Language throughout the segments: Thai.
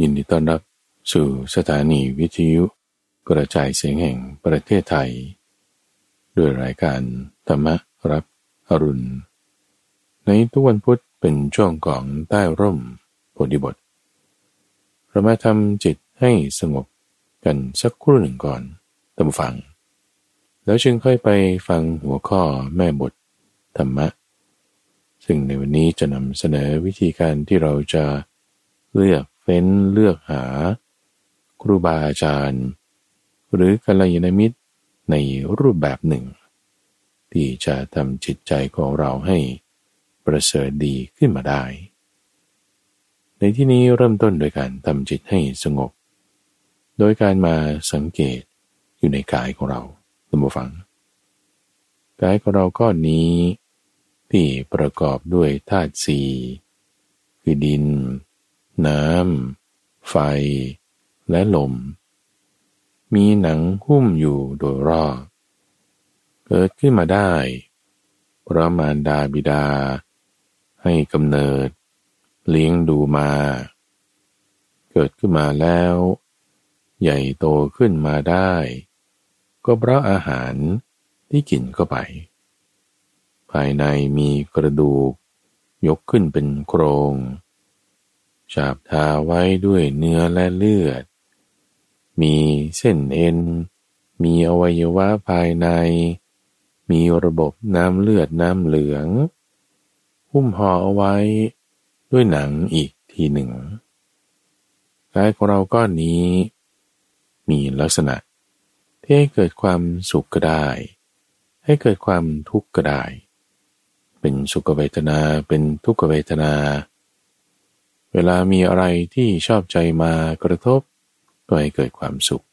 ยินดีต้อนรับสู่สถานีวิทยุกระจายเสียงแห่งประเทศไทย ด้วยรายการธรรมรับอรุณ ในทุกวันพุธเป็นช่วงของใต้ร่มโพธิบทเรามาทำจิตให้สงบกันสักครู่หนึ่งก่อนตามฟัง แล้วจึงค่อยไปฟังหัวข้อแม่บทธรรมะ ซึ่งในวันนี้จะนำเสนอวิธีการที่เราจะเลือก เฟ้นเลือกหา ครูบาอาจารย์ หรือกัลยาณมิตรในรูปแบบหนึ่ง ที่จะทำจิตใจของเราให้ประเสริฐดีขึ้นมาได้ ในที่นี้เริ่มต้นโดยการทำจิตให้สงบ โดยการมาสังเกตอยู่ในกายของเราตัมฟัง กายของเราก้อนนี้ ที่ประกอบด้วยธาตุสี่คือดิน น้ำ ไฟ และลม มีหนังหุ้มอยู่โดยรอบเกิดขึ้นมาได้พระมารดาบิดา ให้กำเนิด เลี้ยงดูมา เกิดขึ้นมาแล้ว ใหญ่โตขึ้นมาได้ ก็เพราะอาหารที่กินเข้าไป ภายในมีกระดูก ยกขึ้นเป็นโครง ฉาบทาไว้ด้วยเนื้อและเลือด มีเส้นเอ็น มีอวัยวะภายใน มีระบบน้ำเลือดน้ำเหลือง หุ้มห่อเอาไว้ด้วยหนังอีกทีหนึ่งกายของเราก้อนนี้ มีลักษณะที่ให้เกิดความสุขก็ได้ ให้เกิดความทุกข์ก็ได้ เป็นสุขเวทนาเป็นทุกขเวทนาเเวลามีอะไรที่ชอบใจมากระทบ ก็ให้เกิดความสุข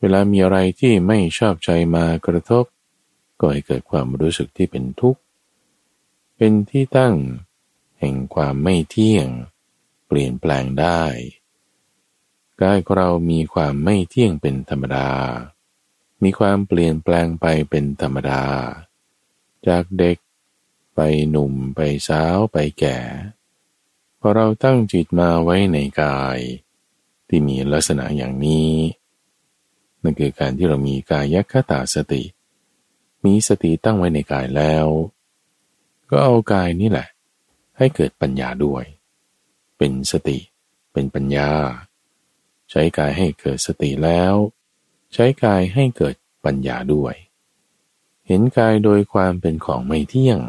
เวลามีอะไรที่ไม่ชอบใจมากระทบ ก็ให้เกิดความรู้สึกที่เป็นทุกข์ เป็นที่ตั้ง แห่งความไม่เที่ยง เปลี่ยนแปลงได้กายของเรามีความไม่เที่ยงเป็นธรรมดา มีความเปลี่ยนแปลงไปเป็นธรรมดา จากเด็ก ไปหนุ่มไปสาวไปแก่ พอเราตั้งจิตมาไว้ในกาย ที่มีลักษณะอย่างนี้ นั่นคือการที่เรามีกายยัคตาสติ มีสติตั้งไว้ในกายแล้ว ก็เอากายนี่แหละ ให้เกิดปัญญาด้วย เป็นสติ เป็นปัญญา ใช้กายให้เกิดสติแล้ว ใช้กายให้เกิดปัญญาด้วย เห็นกายโดยความเป็นของไม่เที่ยง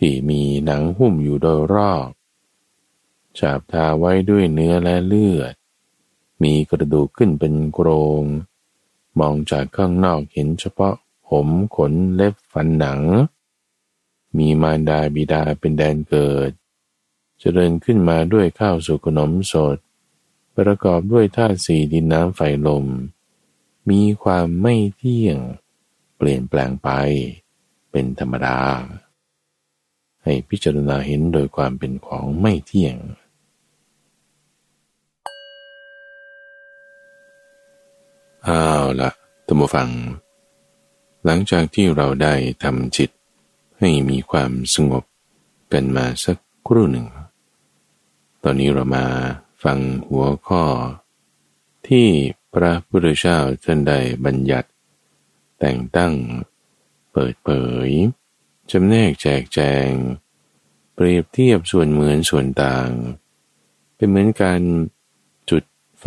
ที่มีหนังหุ้มอยู่โดยรอบฉาบทาไว้ด้วยเนื้อและเลือด มีกระดูกขึ้นเป็นโครง มองจากข้างนอกเห็นเฉพาะผมขนเล็บฟันหนัง มีมารดาบิดาเป็นแดนเกิด เจริญขึ้นมาด้วยข้าวสุกขนมสด ประกอบด้วยธาตุสี่ดินน้ำไฟลม มีความไม่เที่ยง เปลี่ยนแปลงไป เป็นธรรมดา ให้พิจารณาเห็นโดยความเป็นของไม่เที่ยงเอาละตัมฟัง หลังจากที่เราได้ทำจิตให้มีความสงบกันมาสักครู่หนึ่ง ตอนนี้เรามาฟังหัวข้อ ที่พระพุทธเจ้าท่านได้บัญญัติ แต่งตั้ง เปิดเผย จำแนกแจกแจง เปรียบเทียบส่วนเหมือนส่วนต่าง เป็นเหมือนการจุดไฟ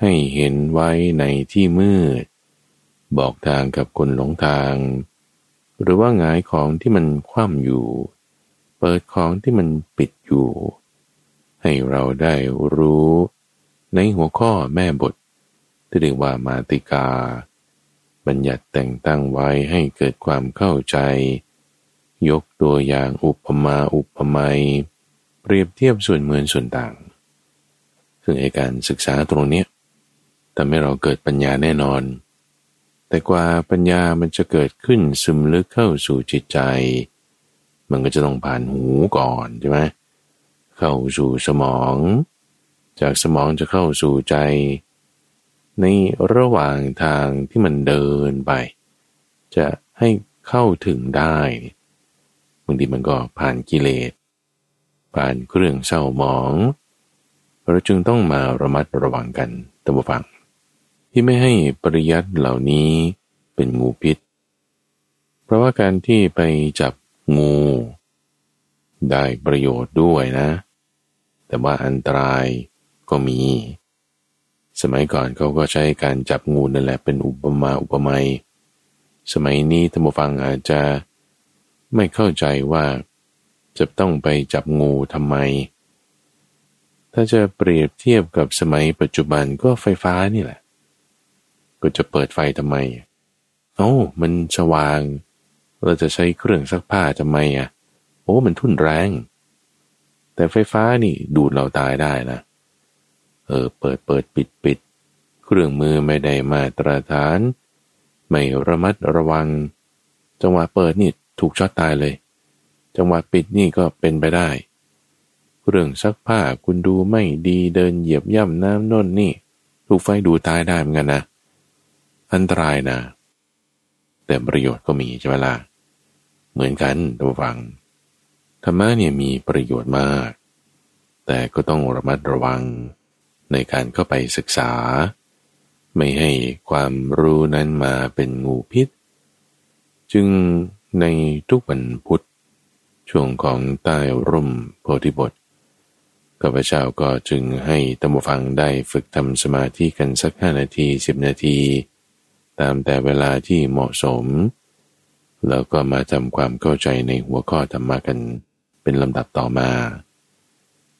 ให้เห็นไว้ในที่มืด บอกทางกับคนหลงทาง หรือว่าหงายของที่มันคว่ำอยู่ เปิดของที่มันปิดอยู่ ให้เราได้รู้ในหัวข้อแม่บท ที่เรียกว่ามาติกา บัญญัติแต่งตั้งไว้ให้เกิดความเข้าใจ ยกตัวอย่างอุปมาอุปไมยเปรียบเทียบส่วนเหมือนส่วนต่าง ซึ่งไอการศึกษาตรงนี้ทำให้เราเกิดปัญญาแน่นอน แต่กว่าปัญญามันจะเกิดขึ้นซึมลึกเข้าสู่จิตใจ มันก็จะต้องผ่านหูก่อนใช่ไหมเข้าสู่สมอง จากสมองจะเข้าสู่ใจ ในระหว่างทางที่มันเดินไป จะให้เข้าถึงได้ บางทีมันก็ผ่านกิเลส ผ่านเครื่องเศร้าหมองเราจึงต้องมาระมัดระวังกันตัมฟัง ที่ไม่ให้ปริยัติเหล่านี้เป็นงูพิษ เพราะว่าการที่ไปจับงู ได้ประโยชน์ด้วยนะ แต่ว่าอันตรายก็มี สมัยก่อนเขาก็ใช้การจับงูนั่นแหละเป็นอุปมาอุปไมยสมัยนี้ท่านผู้ฟังอาจจะ ไม่เข้าใจว่าจะต้องไปจับงูทำไม ถ้าจะเปรียบเทียบกับสมัยปัจจุบันก็ไฟฟ้านี่แหละ ก็จะเปิดไฟทำไมเอ้มันสว่าง เราจะใช้เครื่องซักผ้าทำไมอะ โอ้ มันทุ่นแรง แต่ไฟฟ้านี่ดูดเราตายได้นะ เออ เปิดเปิดปิดปิด เครื่องมือไม่ได้มาตรฐาน ไม่ระมัดระวัง จังหวะเปิดนี่ ถูกช็อตตายเลย จังหวะปิดนี่ก็เป็นไปได้ เรื่องซักผ้าคุณดูไม่ดีเดินเหยียบย่ำน้ำน่นนี่ ถูกไฟดูตายได้เหมือนกันนะ อันตรายนะ แต่ประโยชน์ก็มีใช่ไหมล่ะเหมือนกันตัวฟังธรรมะเนี่ยมีประโยชน์มาก แต่ก็ต้องระมัดระวังในการเข้าไปศึกษา ไม่ให้ความรู้นั้นมาเป็นงูพิษ จึง ในทุกวันพุธช่วงของใต้ร่มโพธิบทข้าพเจ้าก็จึงให้ตัมฟังได้ฝึกทำสมาธิกันสักห้านาทีสิบนาที ตามแต่เวลาที่เหมาะสม แล้วก็มาทำความเข้าใจในหัวข้อธรรมะกันเป็นลำดับต่อมา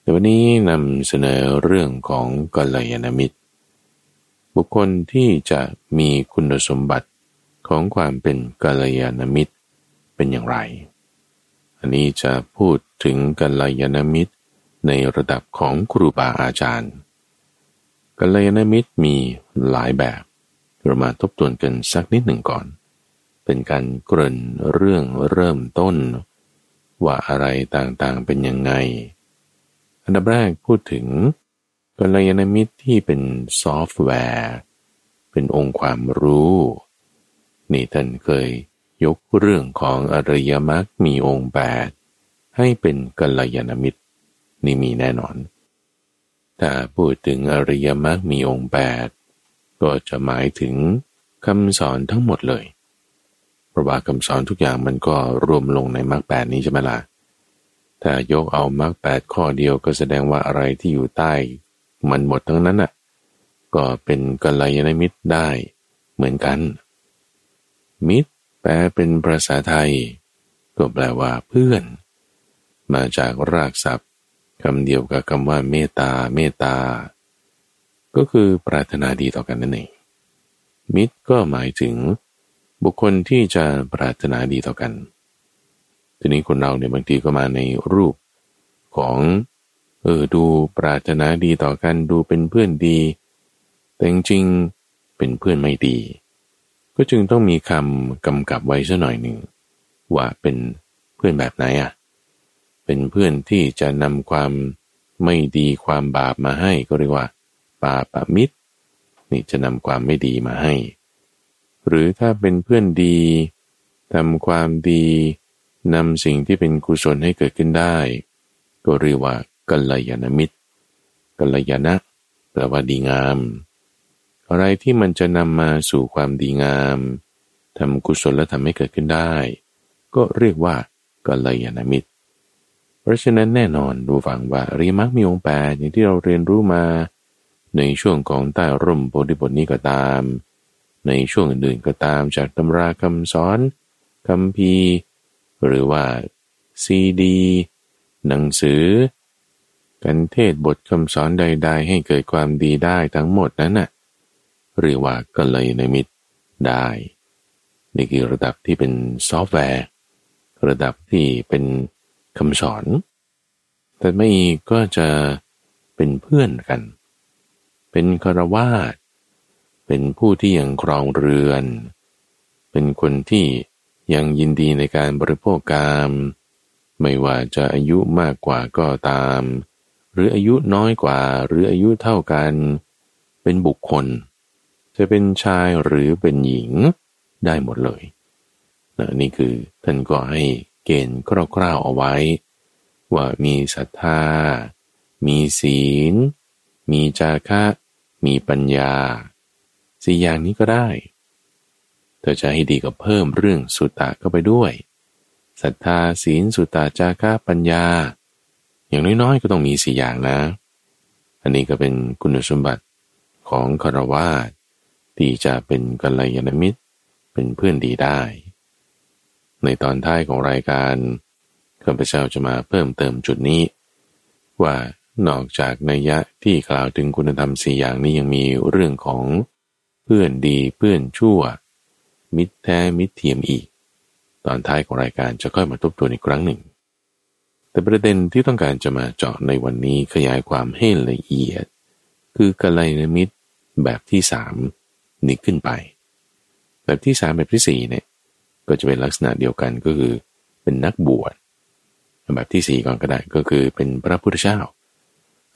แต่วันนี้นำเสนอเรื่องของกัลยาณมิตร บุคคลที่จะมีคุณสมบัติของความเป็นกัลยาณมิตร เป็นอย่างไร อันนี้จะพูดถึงกัลยาณมิตรในระดับของครูบาอาจารย์กัลยาณมิตรมีหลายแบบเรามาทบทวนกันสักนิดหนึ่งก่อน เป็นการเกริ่นเรื่องเริ่มต้น ว่าอะไรต่างๆเป็นยังไง อันดับแรกพูดถึงกัลยาณมิตรที่เป็นซอฟต์แวร์ เป็นองค์ความรู้ นี่ท่านเคย ยกเรื่องของอริยมรรคมีองค์แปดให้เป็นกัลยาณมิตรนี่มีแน่นอน ถ้าพูดถึงอริยมรรคมีองค์แปดก็จะหมายถึงคำสอนทั้งหมดเลย เพราะว่าคำสอนทุกอย่างมันก็รวมลงในมรรคแปดนี้ใช่ไหมล่ะ ถ้ายกเอามรรคแปดข้อเดียวก็แสดงว่าอะไรที่อยู่ใต้ มันหมดทั้งนั้นอะ ก็เป็นกัลยาณมิตรได้เหมือนกัน มิตร ลเป็นภาษาไทย ก็แปลว่าเพื่อน มาจากรากศัพท์คำเดียวกับคำว่าเมตตาเมตตา ก็คือปรารถนาดีต่อกันนั่นเอง มิตรก็หมายถึง บุคคลที่จะปรารถนาดีต่อกัน ทีนี้คนเราเนี่ยบางทีก็มาในรูปของเออดูปรารถนาดีต่อกันดูเป็นเพื่อนดี แต่จริงๆเป็นเพื่อนไม่ดี ก็จึงต้องมีคำกำกับไว้สัหน่อยหนึ่ง ว่าเป็นเพื่อนแบบไหนอะ เป็นเพื่อนที่จะนำความไม่ดีความบาปมาให้ก็เรียกว่าปาปามิตร นี่จะนำความไม่ดีมาให้ หรือถ้าเป็นเพื่อนดีทำความดีนำสิ่งที่เป็นกุศลให้เกิดขึ้นได้ ก็เรียกว่ากัลยาณมิตรกัลยาณะแปลว่าดีงาม อะไรที่มันจะนำมาสู่ความดีงามทำกุศลและทำให้เกิดขึ้นได้ ก็เรียกว่ากัลยาณมิตร เพราะฉะนั้นแน่นอนดูฟังว่าเรียมักมีองค์แปดอย่างที่เราเรียนรู้มา ในช่วงของใต้ร่มโพธิบทนี้ก็ตาม ในช่วงอื่นๆก็ตามจากตำราคำสอนคำพีหรือว่าซีดี หนังสือ กันเทศบทคำสอนใด ๆ ให้เกิดความดีได้ทั้งหมดนั้นน่ะ เรียกว่ากัลยาณมิตรได้ นี่คือระดับที่เป็นซอฟต์แวร์ ระดับที่เป็นคำสอน แต่ไม่ก็จะเป็นเพื่อนกัน เป็นคารวาสเป็นผู้ที่ยังครองเรือน เป็นคนที่ยังยินดีในการบริโภคกามไม่ว่าจะอายุมากกว่าก็ตาม หรืออายุน้อยกว่าหรืออายุเท่ากัน เป็นบุคคล จะเป็นชายหรือเป็นหญิงได้หมดเลยนะนี่คือท่านก็ให้เกณฑ์คร่าวๆเอาไว้ ว่ามีศรัทธา มีศีล มีจาคะ มีปัญญาสี่อย่างนี้ก็ได้เธอจะให้ดีก็เพิ่มเรื่องสุตตะเข้าไปด้วยศรัทธาศีลสุตตาจาคะปัญญา อย่างน้อยๆก็ต้องมีสี่อย่างนะ อันนี้ก็เป็นคุณสมบัติของคารวาส ที่จะเป็นกัลยาณมิตร เป็นเพื่อนดีได้ ในตอนท้ายของรายการข้าพเจ้าจะมาเพิ่มเติมจุดนี้ ว่านอกจากนัยยะที่กล่าวถึงคุณธรรมสี่อย่างนี้ยังมีเรื่องของเพื่อนดีเพื่อนชั่ว มิตรแท้มิตรเทียมอีก ตอนท้ายของรายการจะค่อยมาทบทวนอีกครั้งหนึ่ง แต่ประเด็นที่ต้องการจะมาเจาะในวันนี้ขยายความให้ละเอียด คือกัลยาณมิตรแบบที่สาม นี้ขึ้นไป แบบที่สามแบบที่สี่เนี่ยก็จะเป็นลักษณะเดียวกันก็คือเป็นนักบวชแบบที่สี่ก่อนก็ได้ก็คือเป็นพระพุทธเจ้า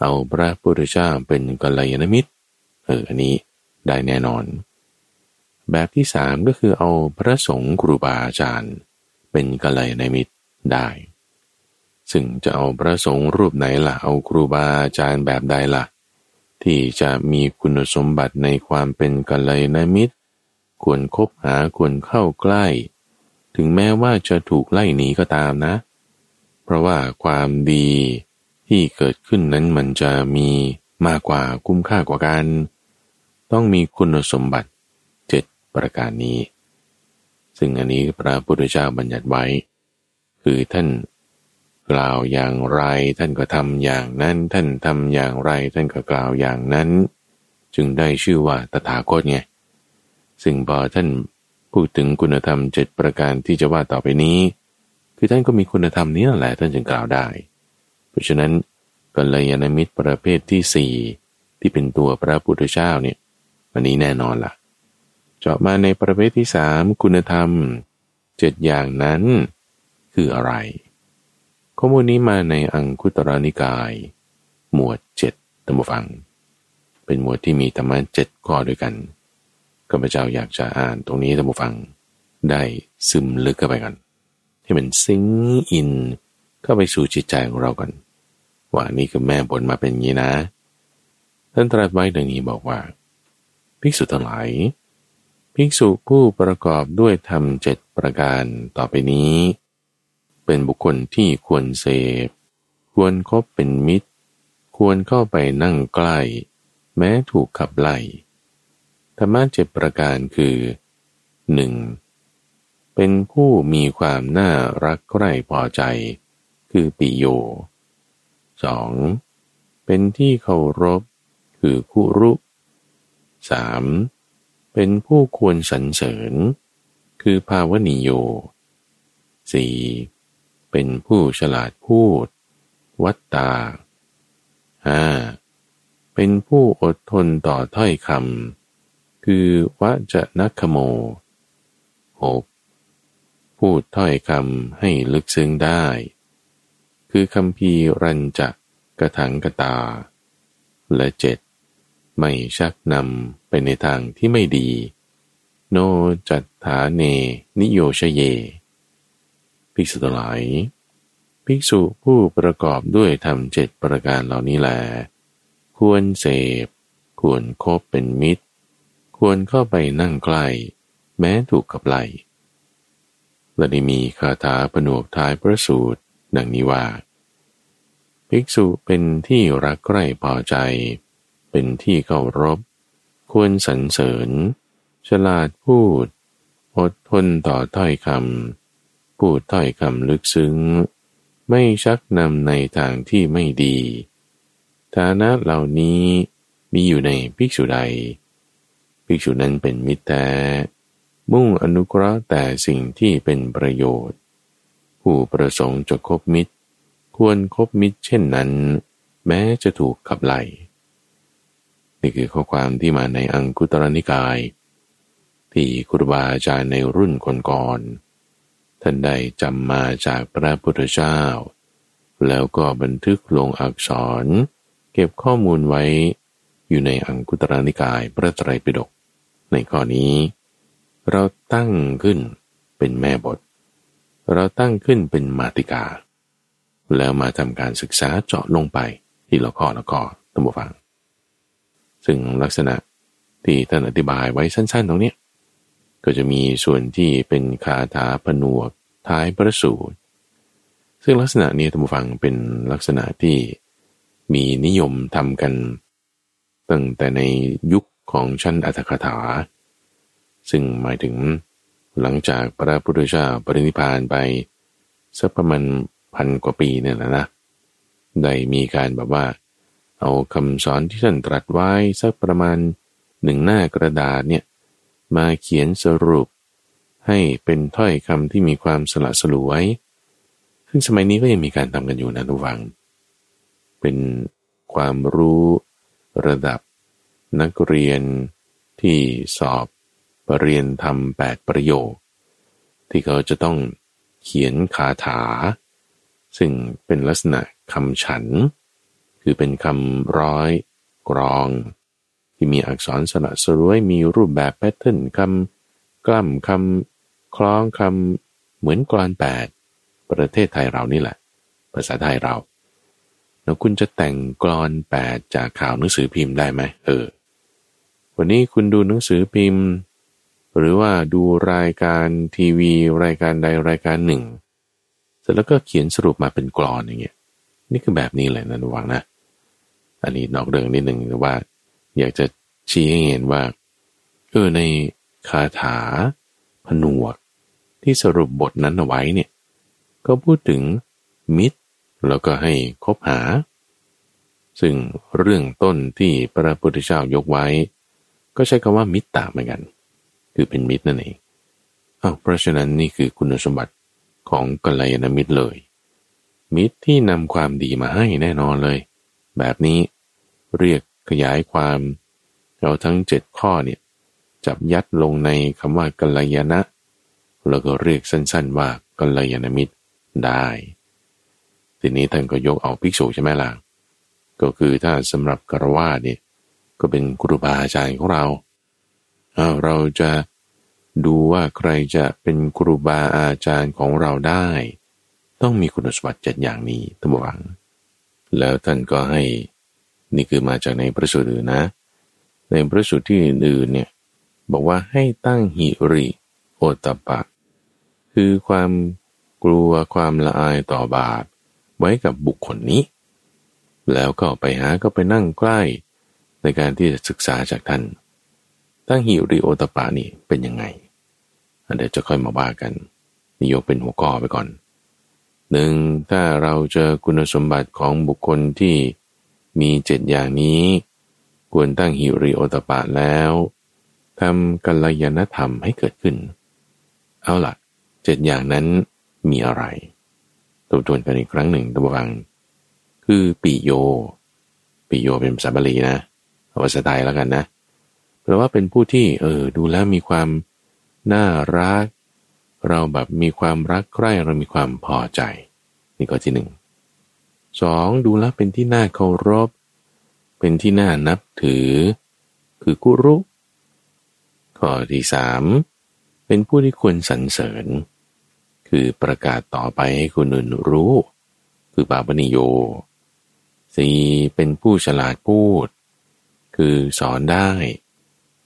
เอาพระพุทธเจ้าเป็นกัลยาณมิตรเอออันนี้ได้แน่นอน แบบที่สามก็คือเอาพระสงฆ์ครูบาอาจารย์ เป็นกัลยาณมิตรได้ ซึ่งจะเอาพระสงฆ์รูปไหนล่ะเอาครูบาอาจารย์แบบใดล่ะ ที่จะมีคุณสมบัติในความเป็นกัลยาณมิตร ควรคบหาควรเข้าใกล้ ถึงแม้ว่าจะถูกไล่หนีก็ตามนะ เพราะว่าความดีที่เกิดขึ้นนั้นมันจะมีมากกว่าคุ้มค่ากว่ากัน ต้องมีคุณสมบัติเจ็ดประการนี้ ซึ่งอันนี้พระพุทธเจ้าบัญญัติไว้ คือท่าน กล่าวอย่างไร ท่านก็ทำอย่างนั้น ท่านทำอย่างไร ท่านก็กล่าวอย่างนั้น จึงได้ชื่อว่าตถาคตไงซึ่งพอท่านพูดถึงคุณธรรมเจ็ดประการที่จะว่าต่อไปนี้ คือท่านก็มีคุณธรรมนี้นั่นแหละท่านจึงกล่าวได้ เพราะฉะนั้นกัลยาณมิตรประเภทที่สี่ที่เป็นตัวพระพุทธเจ้าเนี่ยวันนี้แน่นอนละ่ะ เจาะมาในประเภทที่สามคุณธรรมเจ็ดอย่างนั้นคืออะไร ข้อมูลนี้มาในอังคุตรานิกาย หมวดเจ็ดตัมฟัง เป็นหมวดที่มีธรรมะเจ็ดข้อด้วยกันข้าพเจ้าอยากจะอ่านตรงนี้ตัมฟัง ได้ซึมลึกเข้าไปกันให้มันซิงอิน เข้าไปสู่จิตใจของเรากันว่านี่คือแม่บนมาเป็นงี้นะ ท่านตรัสไว้ดังนี้บอกว่า ภิกษุทั้งหลาย ภิกษุผู้ประกอบด้วยธรรมเจ็ดประการต่อไปนี้ เป็นบุคคลที่ควรเสพ ควรคบเป็นมิตร ควรเข้าไปนั่งใกล้ แม้ถูกขับไล่ธรรมะเจ็ดประการคือหนึ่งเป็นผู้มีความน่ารักใคร่พอใจ คือปิโยสองเป็นที่เคารพ คือคุรุสามเป็นผู้ควรสรรเสริญ คือภาวนิโยสี่ เป็นผู้ฉลาดพูด วัตตาห้าเป็นผู้อดทนต่อถ้อยคำคือวะจะนักขโมหกพูดถ้อยคำให้ลึกซึ้งได้ คือคำพีรันจะกกระถังกระตา และเจ็ดไม่ชักนำไปในทางที่ไม่ดี โนจัตถาเน นิโยชเย ภิกษุทั้งหลาย ภิกษุผู้ประกอบด้วยธรรมเจ็ดประการเหล่านี้แล ควรเสพ ควรคบเป็นมิตร ควรเข้าไปนั่งใกล้ แม้ถูกกับไหลและได้มีคาถาผนวกท้ายพระสูตร ดังนี้ว่า ภิกษุเป็นที่รักใคร่พอใจ เป็นที่เคารพ ควรสรรเสริญ ฉลาดพูด อดทนต่อถ้อยคำ พูดถ้อยคำลึกซึ้ง ไม่ชักนำในทางที่ไม่ดี ฐานะเหล่านี้มีอยู่ในภิกษุใด ภิกษุนั้นเป็นมิตรแต่มุ่งอนุเคราะห์แต่สิ่งที่เป็นประโยชน์ ผู้ประสงค์จะคบมิตร ควรครบมิตรเช่นนั้น แม้จะถูกขับไล่นี่คือข้อความที่มาในอังคุตรนิกาย ที่ครูบาอาจารย์ในรุ่นก่อนๆ ท่านได้จำมาจากพระพุทธเจ้า แล้วก็บันทึกลงอักษร เก็บข้อมูลไว้อยู่ในอังคุตรนิกายพระไตรปิฎกในข้อนี้ เราตั้งขึ้นเป็นแม่บท เราตั้งขึ้นเป็นมาติกา แล้วมาทำการศึกษาเจาะลงไปที่ละข้อละข้อตั้งบฟัง ซึ่งลักษณะที่ท่านอธิบายไว้สั้นๆตรงนี้ ก็จะมีส่วนที่เป็นคาถาผนวกท้ายประสูตร ซึ่งลักษณะนี้ท่านผู้ฟังเป็นลักษณะที่มีนิยมทำกันตั้งแต่ในยุคของชั้นอัตถกถา ซึ่งหมายถึงหลังจากพระพุทธเจ้าปรินิพานไปสักประมาณพันกว่าปีเนี่ยนะนะได้มีการแบบว่า เอาคำสอนที่ท่านตรัสไว้สักประมาณหนึ่งหน้ากระดาษเนี่ย มาเขียนสรุป ให้เป็นถ้อยคำที่มีความสละสลวย ซึ่งสมัยนี้ก็ยังมีการทำกันอยู่นะทุกฝัง เป็นความรู้ระดับนักเรียนที่สอบปรริญญาทำแปดประโยค ที่เขาจะต้องเขียนคาถา ซึ่งเป็นลักษณะคำฉัน คือเป็นคำร้อยกรอง ที่มีอักษรสระสรวยมีรูปแบบแพทเทิร์นคำกล้ำคำคล้องคำเหมือนกรอนแปดประเทศไทยเรานี่แหละ ภาษาไทยเรา แล้วคุณจะแต่งกรอนแปดจากข่าวหนังสือพิมพ์ได้ไหมเออ วันนี้คุณดูหนังสือพิมพ์ หรือว่าดูรายการทีวี รายการใดรายการหนึ่งเสร็จแล้วก็เขียนสรุปมาเป็นกรอนอย่างเงี้ยนี่คือแบบนี้เลยนะระวังนะ อันนี้นอกเรื่องนิดหนึ่งว่า อยากจะชี้ให้เห็นว่าเออในคาถาผนวก ที่สรุปบทนั้นเอาไว้เนี่ย ก็พูดถึงมิตร แล้วก็ให้คบหา ซึ่งเรื่องต้นที่พระพุทธเจ้ายกไว้ ก็ใช้คำว่ามิตรตาเหมือนกัน คือเป็นมิตรนั่นเองอ้าวเพราะฉะนั้นนี่คือคุณสมบัติของกัลยาณมิตรเลย มิตรที่นำความดีมาให้แน่นอนเลย แบบนี้เรียก ขยายความเราทั้งเจ็ดข้อเนี่ยจับยัดลงในคำว่ากัลยาณะแล้วก็เรียกสั้นๆว่ากัลยาณมิตรได้ ทีนี้ท่านก็ยกเอาภิกษุใช่ไหมล่ะก็คือถ้าสำหรับกรวาเนี่ยก็เป็นครูบาอาจารย์ของเราเอาเราจะดูว่าใครจะเป็นครูบาอาจารย์ของเราได้ ต้องมีคุณสมบัติเจ็ดอย่างนี้ทั้งหมดแล้วท่านก็ให้ นี่คือมาจากในพระสูตรอื่นนะ ในพระสูตรที่อื่นเนี่ยบอกว่าให้ตั้งหิริโอตปะ คือความกลัวความละอายต่อบาปไว้กับบุคคลนี้ แล้วก็ไปหาก็ไปนั่งใกล้ ในการที่จะศึกษาจากท่าน ตั้งหิริโอตปะนี่เป็นยังไงเดี๋ยวจะค่อยมาว่ากันนิยกเป็นหัวข้อไปก่อนหนึ่งถ้าเราเจอคุณสมบัติของบุคคลที่ มีเจ็ดอย่างนี้ ควรตั้งหิริโอตปะแล้วทำกัลยาณธรรมให้เกิดขึ้น เอาละเจ็ดอย่างนั้นมีอะไรทบทวนกันอีกครั้งหนึ่งตัววัง คือปิโย ปิโยเป็นภาษาบาลีนะเอาภาษาไทยแล้วกันนะแปลว่าเป็นผู้ที่เออดูแล้วมีความน่ารัก เราแบบมีความรักใคร่เรามีความพอใจ นี่ก็ที่หนึ่ง สองดูแลเป็นที่น่าเคารพ เป็นที่น่านับถือ คือกุรุ ข้อที่สามเป็นผู้ที่ควรสรรเสริญ คือประกาศต่อไปให้คนอื่นรู้ คือบาปนิโยสี่เป็นผู้ฉลาดพูด คือสอนได้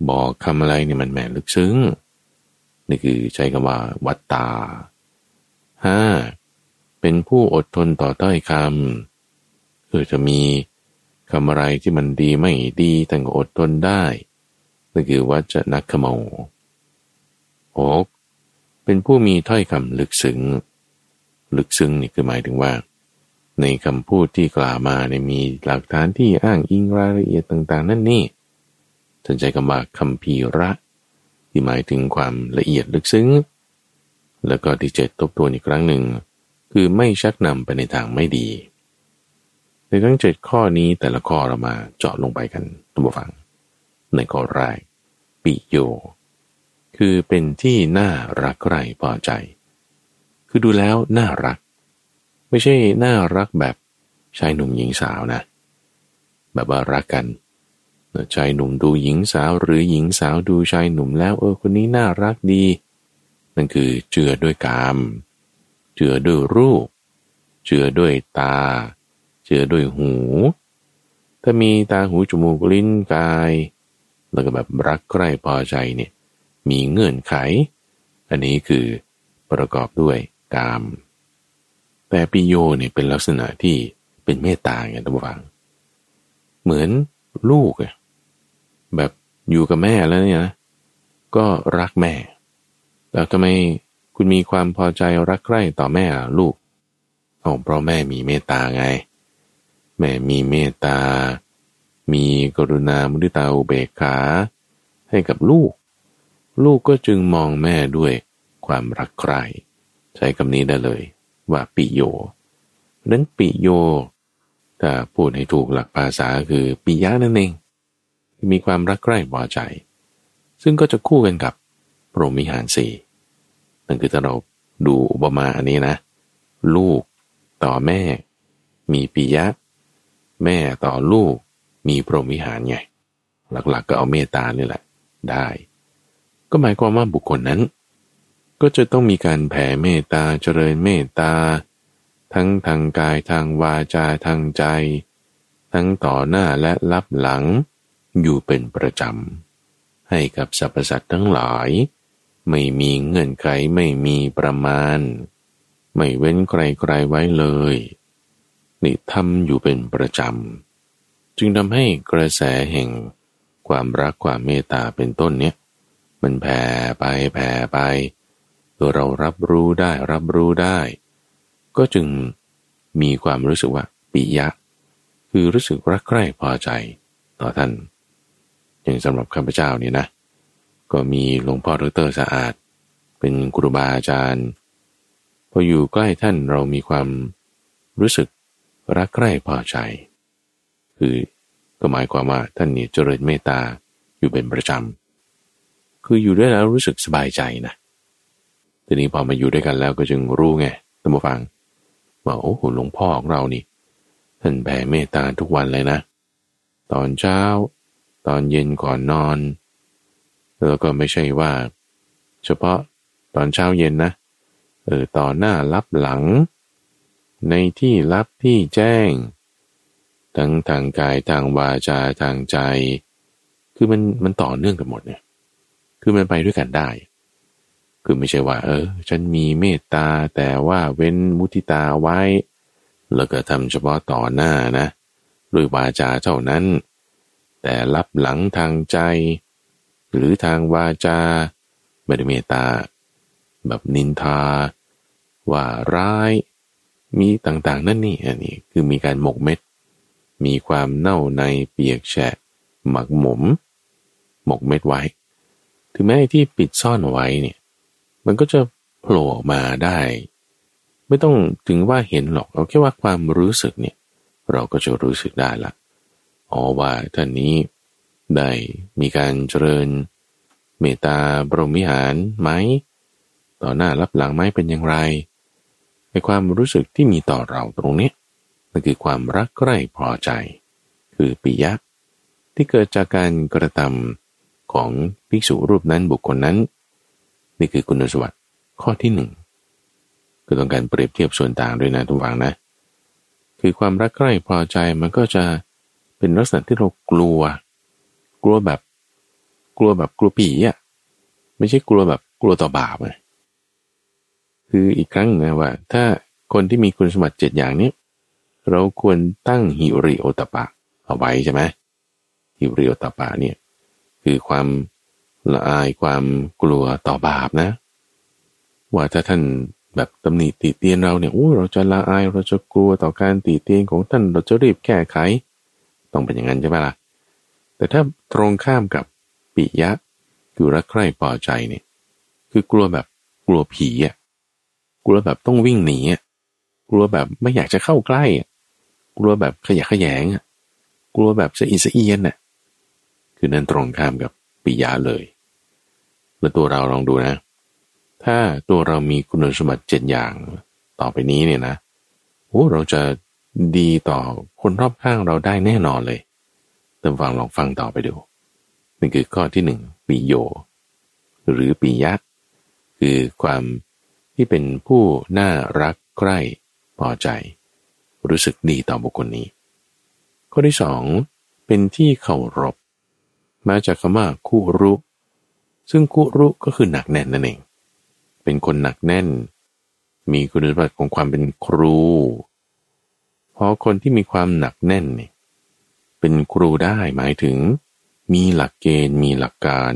บอกคำอะไรเนี่ยมันแหมลึกซึ้ง นี่คือใช้คำว่าวัตตาห้า เป็นผู้อดทนต่อต้อยคำเออจะมีคำอะไรที่มันดีไม่ดีแต่ก็อดทนได้นั่นคือวัจนักขโมหกเป็นผู้มีถ้อยคำลึกซึ้ง ลึกซึ้งนี่คือหมายถึงว่า ในคำพูดที่กล่าวมาเนี่ยมีหลักฐานที่อ้างอิงรายละเอียดต่าง ๆ นั่นนี่ท่านใจคำว่าคำพีระ ที่หมายถึงความละเอียดลึกซึ้ง แล้วก็ที่เจ็ดทบทวนอีกครั้งหนึ่ง คือไม่ชักนำไปในทางไม่ดีในทั้งเจ็ดข้อนี้แต่ละข้อเรามาเจาะลงไปกันทุกฟัง ในข้อแรกปิโย คือเป็นที่น่ารักใคร่พอใจ คือดูแล้วน่ารัก ไม่ใช่น่ารักแบบชายหนุ่มหญิงสาวนะ แบบว่ารักกันชายหนุ่มดูหญิงสาวหรือหญิงสาวดูชายหนุ่มแล้วเออคนนี้น่ารักดี นั่นคือเจือด้วยกาม เจือด้วยรูป เจือด้วยตา เจือด้วยหู ถ้ามีตาหูจมูกลิ้นกาย แล้วก็แบบรักใคร่พอใจเนี่ยมีเงื่อนไข อันนี้คือประกอบด้วยกาม แต่ปิโยเนี่ยเป็นลักษณะที่เป็นเมตตาไงท่านผู้ฟัง เหมือนลูกแบบอยู่กับแม่แล้วเนี่ยนะก็รักแม่แต่ทำไม คุณมีความพอใจรักใคร่ต่อแม่ลูกเอเพราะแม่มีเมตตาไง แม่มีเมตตา มีกรุณามุทิตาอุเบกขา ให้กับลูก ลูกก็จึงมองแม่ด้วยความรักใคร่ใช้คำนี้ได้เลย ว่าปิโยนั้นปิโยถ้าพูดให้ถูกหลักภาษาคือปิยะนั่นเอง มีความรักใคร่พอใจ ซึ่งก็จะคู่กันกับพรมิหารสี่ นั่นคือถ้าเราดูอุปมาอันนี้นะ ลูกต่อแม่ มีปิยะ แม่ต่อลูกมีพรหมิหารไง หลักๆ ก็เอาเมตตานี่แหละ ได้ ก็หมายความว่าบุคคลนั้น ก็จะต้องมีการแผ่เมตตาเจริญเมตตา ทั้งทางกายทางวาจาทางใจ ทั้งต่อหน้าและรับหลังอยู่เป็นประจำให้กับสรรพสัตว์ทั้งหลาย ไม่มีเงื่อนไขไม่มีประมาณ ไม่เว้นใครๆไว้เลย นี่ทำอยู่เป็นประจำ จึงทำให้กระแสแห่งความรักความเมตตาเป็นต้นเนี้ยมันแผ่ไปแผ่ไป ตัวเรารับรู้ได้รับรู้ได้ ก็จึงมีความรู้สึกว่าปิยะ คือรู้สึกรักใคร่พอใจ ต่อท่านอย่างสำหรับข้าพเจ้านี่นะ ก็มีหลวงพ่อดรสะอาด เป็นครูบาอาจารย์พออยู่ใกล้ท่านเรามีความรู้สึกรักใคร่พอใจ คือก็หมายความว่าท่านนี่เจริญเมตตาอยู่เป็นประจำ คืออยู่ด้วยแล้วรู้สึกสบายใจนะทีนี้พอมาอยู่ด้วยกันแล้วก็จึงรู้ไงท่านผู้ฟังว่าโอ้หหลวงพ่อของเรานี่ ท่านแผ่เมตตาทุกวันเลยนะ ตอนเช้า ตอนเย็นก่อนนอน แล้วก็ไม่ใช่ว่า เฉพาะตอนเช้าเย็นนะเออต่อหน้ารับหลัง ในที่รับที่แจ้ง ทั้งทางกายทางวาจาทางใจ คือมันมันต่อเนื่องกันหมดเนี่ย คือมันไปด้วยกันได้ คือไม่ใช่ว่า เออ ฉันมีเมตตาแต่ว่าเว้นมุทิตาไว้ แล้วก็ทำเฉพาะต่อหน้านะด้วยวาจาเท่านั้น แต่รับหลังทางใจ หรือทางวาจาไม่ด้เมตตา แบบนินทา ว่าร้าย มีต่างๆ นั่นนี่อันนี้คือมีการหมกเม็ด มีความเน่าในเปียกแฉะ หมักหมม หมกเม็ดไว้ ถึงแม้ที่ปิดซ่อนไว้เนี่ย มันก็จะโผล่ออกมาได้ ไม่ต้องถึงว่าเห็นหรอก เอาแค่ว่าความรู้สึกเนี่ย เราก็จะรู้สึกได้ละอ๋อว่าท่านนี้ ได้มีการเจริญเมตตาบรมิหารไหม ต่อหน้ารับหลังไหมเป็นอย่างไรในความรู้สึกที่มีต่อเราตรงนี้มันคือความรักใคร่พอใจ คือปิยะที่เกิดจากการกระทำของภิกษุรูปนั้นบุคคลนั้น นี่คือคุณสมบัติข้อที่หนึ่งคือต้องการเปรียบเทียบส่วนต่างด้วยนะทุกฝังนะ คือความรักใคร่พอใจมันก็จะเป็นลักษณะที่เรากลัว กลัวแบบ กลัวแบบกลัวผีอะไม่ใช่กลัวแบบกลัวต่อบาปไงคืออีกครั้งนะว่า ถ้าคนที่มีคุณสมบัติเจ็ดอย่างนี้เราควรตั้งฮิริโอตปะ เอาไว้ใช่ไหมฮิริโอตปะเนี่ยคือความละอายความกลัวต่อบาปนะ ว่าถ้าท่านแบบตำหนิติเตียนเราเนี่ยโอ้เราจะละอายเราจะกลัวต่อการติเตียนของท่านเราจะรีบแก้ไข ต้องเป็นอย่างนั้นใช่ไหมล่ะ แต่ถ้าตรงข้ามกับปิยะคือรักใคร่พอใจเนี่ย คือกลัวแบบกลัวผีอะกลัวแบบต้องวิ่งหนีอะกลัวแบบไม่อยากจะเข้าใกล้อะกลัวแบบขยะขยงอะกลัวแบบสะอิสะเอียนอะคือนั่นตรงข้ามกับปิยะเลย แล้วตัวเราลองดูนะ ถ้าตัวเรามีคุณสมบัติเจ็ดอย่างต่อไปนี้เนี่ยนะโอ้เราจะดีต่อคนรอบข้างเราได้แน่นอนเลย ติมฟังลองฟังต่อไปดูนี่คือข้อที่หนึ่งปีโย หรือปียักษ์คือความที่เป็นผู้น่ารักใกล้พอใจ รู้สึกดีต่อบุคคลนี้ ข้อที่สองเป็นที่เคารพมาจากคำว่าคุรุ ซึ่งคุรุก็คือหนักแน่นนั่นเอง เป็นคนหนักแน่น มีคุณสมบัติของความเป็นครู เพราะคนที่มีความหนักแน่นนี่ เป็นครูได้หมายถึง มีหลักเกณฑ์มีหลักการ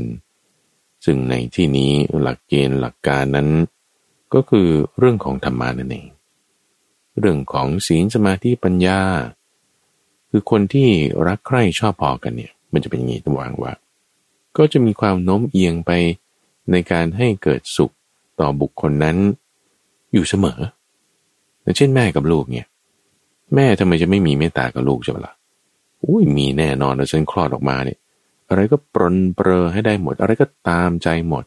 ซึ่งในที่นี้หลักเกณฑ์หลักการนั้น ก็คือเรื่องของธรรมานั่นเองเรื่องของศีลสมาธิปัญญา คือคนที่รักใคร่ชอบพอกันเนี่ย มันจะเป็นอย่างนี้ตัววางว่า ก็จะมีความโน้มเอียงไปในการให้เกิดสุขต่อบุคคลนั้น อยู่เสมอเช่นแม่กับลูกเนี่ย แม่ทำไมจะไม่มีเมตตากับลูกใช่ไหมละ่ะ อุ้ยมีแน่นอนแล้วฉันคลอดออกมาเนี่ย อะไรก็ปรนเปรอให้ได้หมด อะไรก็ตามใจหมด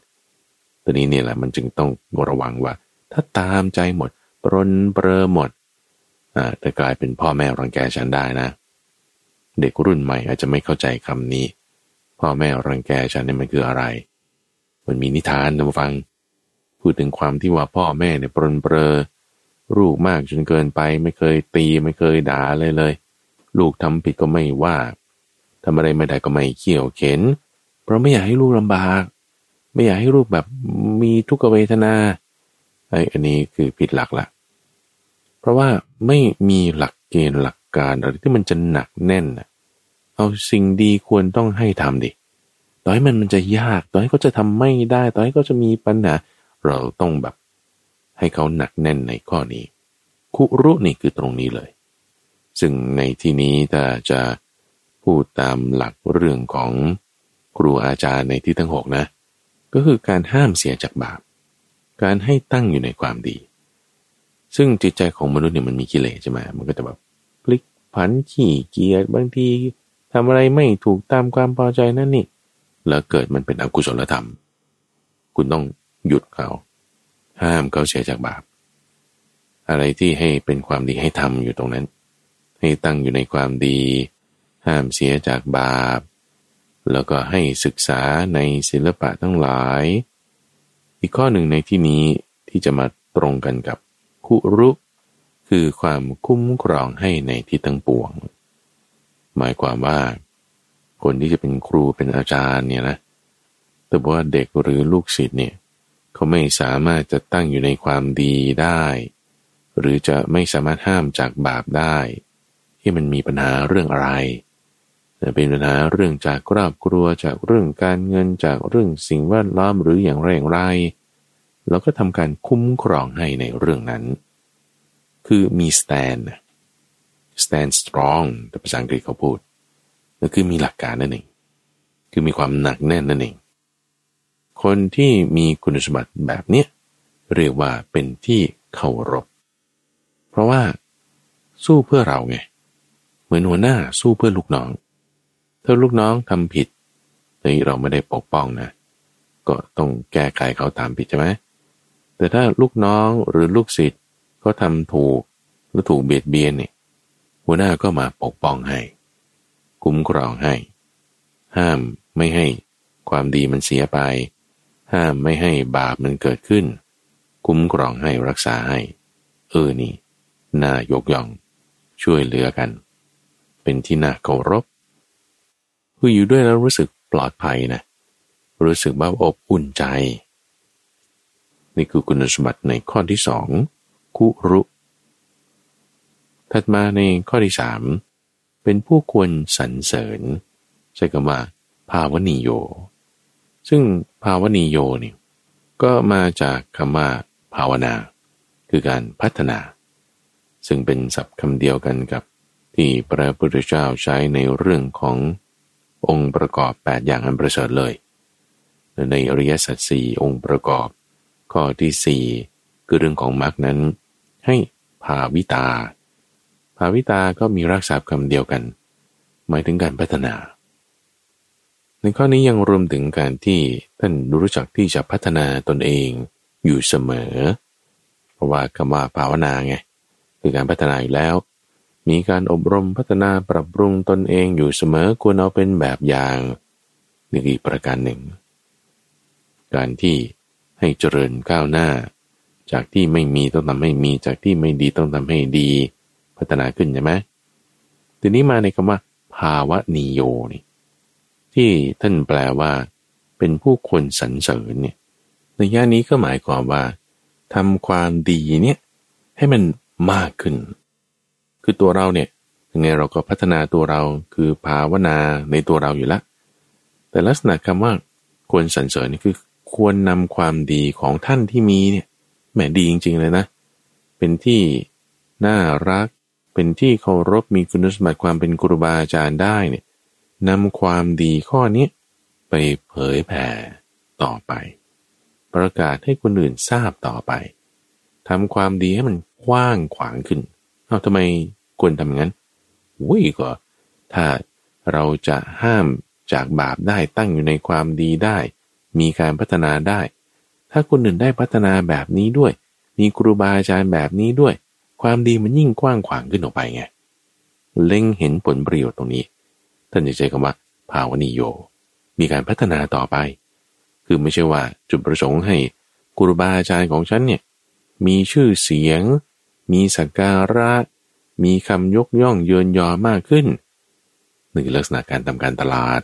ตอนนี้เนี่ยแหละมันจึงต้องระวังว่า ถ้าตามใจหมด ปรนเปรอหมดอ่าจะกลายเป็นพ่อแม่รังแกฉันได้นะ เด็กรุ่นใหม่อาจจะไม่เข้าใจคำนี้ พ่อแม่รังแกฉันเนี่ยมันคืออะไร มันมีนิทานนะฟัง พูดถึงความที่ว่าพ่อแม่เนี่ยปรนเปรอลูกมากจนเกินไป ไม่เคยตีไม่เคยด่าเลยเลย ลูกทำผิดก็ไม่ว่าทำอะไรไม่ได้ก็ไม่เขี่ยวเข็น เพราะไม่อยากให้ลูกลำบาก ไม่อยากให้ลูกแบบมีทุกขเวทนาไอ้อันนี้คือผิดหลักละเพราะว่าไม่มีหลักเกณฑ์หลักการอะไรที่มันจะหนักแน่นเอาสิ่งดีควรต้องให้ทำดิต่อให้มันมันจะยากต่อให้เขาจะทำไม่ได้ต่อให้เขาจะมีปัญหาเราต้องแบบ ให้เขาหนักแน่นในข้อนี้คุรุนี่คือตรงนี้เลย ซึ่งในที่นี้ถ้าจะพูดตามหลักเรื่องของครูอาจารย์ในที่ทั้งหกนะ ก็คือการห้ามเสียจากบาป การให้ตั้งอยู่ในความดี ซึ่งจิตใจของมนุษย์เนี่ยมันมีกิเลสใช่ไหมมันก็จะแบบพลิกผันขี้เกียจบางทีทำอะไรไม่ถูกตามความพอใจนั่นนี่ แล้วเกิดมันเป็นอกุศลธรรม คุณต้องหยุดเขา ห้ามเขาเสียจากบาป อะไรที่ให้เป็นความดีให้ทำอยู่ตรงนั้น ให้ตั้งอยู่ในความดี ห้ามเสียจากบาป แล้วก็ให้ศึกษาในศิลปะทั้งหลาย อีกข้อหนึ่งในที่นี้ที่จะมาตรงกันกับคุรุคือความคุ้มครองให้ในที่ตั้งปวง หมายความว่า คนที่จะเป็นครูเป็นอาจารย์เนี่ยนะแต่ว่าเด็กหรือลูกศิษย์เนี่ยเขาไม่สามารถจะตั้งอยู่ในความดีได้ หรือจะไม่สามารถห้ามจากบาปได้ ที่มันมีปัญหาเรื่องอะไรเป็นปัญหาเรื่องจากครอบครัวจากเรื่องการเงินจากเรื่องสิ่งแวดล้อมหรืออย่างไรอย่างไร เราก็ทำการคุ้มครองให้ในเรื่องนั้น คือมี stand stand strong แต่ภาษาอังกฤษเขาพูดก็คือมีหลักการนั่นเองคือมีความหนักแน่นนั่นเองคนที่มีคุณสมบัติแบบเนี้ยเรียกว่าเป็นที่เคารพ เพราะว่าสู้เพื่อเราไง มือนหัวหน้าสู้เพื่อลูกน้อง ถ้าลูกน้องทำผิดแต่เราไม่ได้ปกป้องนะ ก็ต้องแก้ไขเขาตามผิดใช่ไหมแต่ถ้าลูกน้องหรือลูกศิษย์เขาทำถูกหรือถูกเบียดเบียนเนี่ยหัวหน้าก็มาปกป้องให้ คุ้มครองให้ ห้ามไม่ให้ความดีมันเสียไป ห้ามไม่ให้บาปมันเกิดขึ้น คุ้มครองให้รักษาให้ เออนี่น่ายกย่อง ช่วยเหลือกัน เป็นที่น่าเคารพคืออยู่ด้วยแล้วรู้สึกปลอดภัยนะ รู้สึกว่าอบอุ่นใจ นี่คือคุณสมบัติในข้อที่สองคุรุ ถัดมาในข้อที่สามเป็นผู้ควรสรรเสริญใช้คำว่า ภาวนีโย ซึ่งภาวนีโยนี่ก็มาจากคำว่าภาวนา คือการพัฒนา ซึ่งเป็นศัพท์คำเดียวกันกับ ที่พระพุทธเจ้าใช้ในเรื่องขององค์ประกอบ 8 อย่างอันประเสริฐเลย ในอริยสัจสี่องค์ประกอบ ข้อที่สี่คือเรื่องของมรรคนั้น ให้ภาวิตา ภาวิตาก็มีรักษาคำเดียวกัน หมายถึงการพัฒนา ในข้อนี้ยังรวมถึงการที่ท่านรู้จักที่จะพัฒนาตนเองอยู่เสมอ เพราะว่าคำว่าภาวนาไงคือการพัฒนาอยู่แล้ว มีการอบรมพัฒนาปรับปรุงตนเองอยู่เสมอควรเอาเป็นแบบอย่างนี่อีกประการหนึ่ง การที่ให้เจริญก้าวหน้า จากที่ไม่มีต้องทำให้มีจากที่ไม่ดีต้องทำให้ดี พัฒนาขึ้นใช่ไหมทีนี้มาในคำว่า ภาวะนิโยนี่ที่ท่านแปลว่า เป็นผู้คนสรรเสริญเนี่ยในย่านี้ก็หมายความว่าทำความดีเนี่ยให้มันมากขึ้น คือตัวเราเนี่ยยังไงเราก็พัฒนาตัวเราคือภาวนาในตัวเราอยู่ล้วแต่ลักษณะคำว่าควรสรรเสริญนี่คือควรนำความดีของท่านที่มีเนี่ยแหมดีจริง ๆ เลยนะ เป็นที่น่ารัก เป็นที่เคารพมีคุณสมบัติความเป็นครูบาอาจารย์ได้เนี่ยนำความดีข้อนี้ไปเผยแผ่ต่อไป ประกาศให้คนอื่นทราบต่อไปทำความดีให้มันกว้างขวางขึ้น เอาทำไมควรทำงั้นวุ้ยก็ถ้าเราจะห้ามจากบาปได้ตั้งอยู่ในความดีได้ มีการพัฒนาได้ ถ้าคนอื่นได้พัฒนาแบบนี้ด้วย มีครูบาอาจารย์แบบนี้ด้วย ความดีมันยิ่งกว้างขวางขึ้นออกไปไงเล็งเห็นผลประโยชน์ตรงนี้ ท่านจะใช้คำว่าภาวนิโย มีการพัฒนาต่อไป คือไม่ใช่ว่าจุดประสงค์ให้ครูบาอาจารย์ของฉันเนี่ยมีชื่อเสียง มีสักการะ มีคำยกย่องเยินยอมากขึ้นหนึ่งลักษณะการทำการตลาด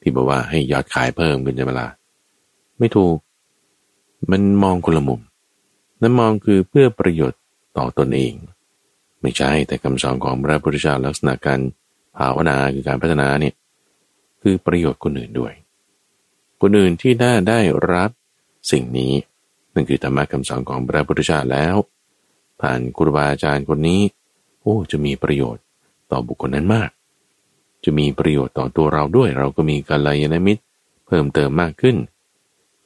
ที่บอกว่าให้ยอดขายเพิ่มขึ้นใช่ไหมล่ะไม่ถูก มันมองคนละมุม นั่นมองคือเพื่อประโยชน์ต่อตอนเอง ไม่ใช่แต่คำสอนของพระพุทธเจ้าลักษณะการภาวนาคือการพัฒนาเนี่ยคือประโยชน์คนอื่นด้วย คนอื่นที่ได้ได้รับสิ่งนี้นั่นคือธรรมะคำสอนของพระพุทธเจ้าแล้ว ผ่านครูบาอาจารย์คนนี้ โอ้ จะมีประโยชน์ต่อบุคคลนั้นมาก จะมีประโยชน์ต่อตัวเราด้วย เราก็มีกัลยาณมิตร เพิ่มเติมมากขึ้น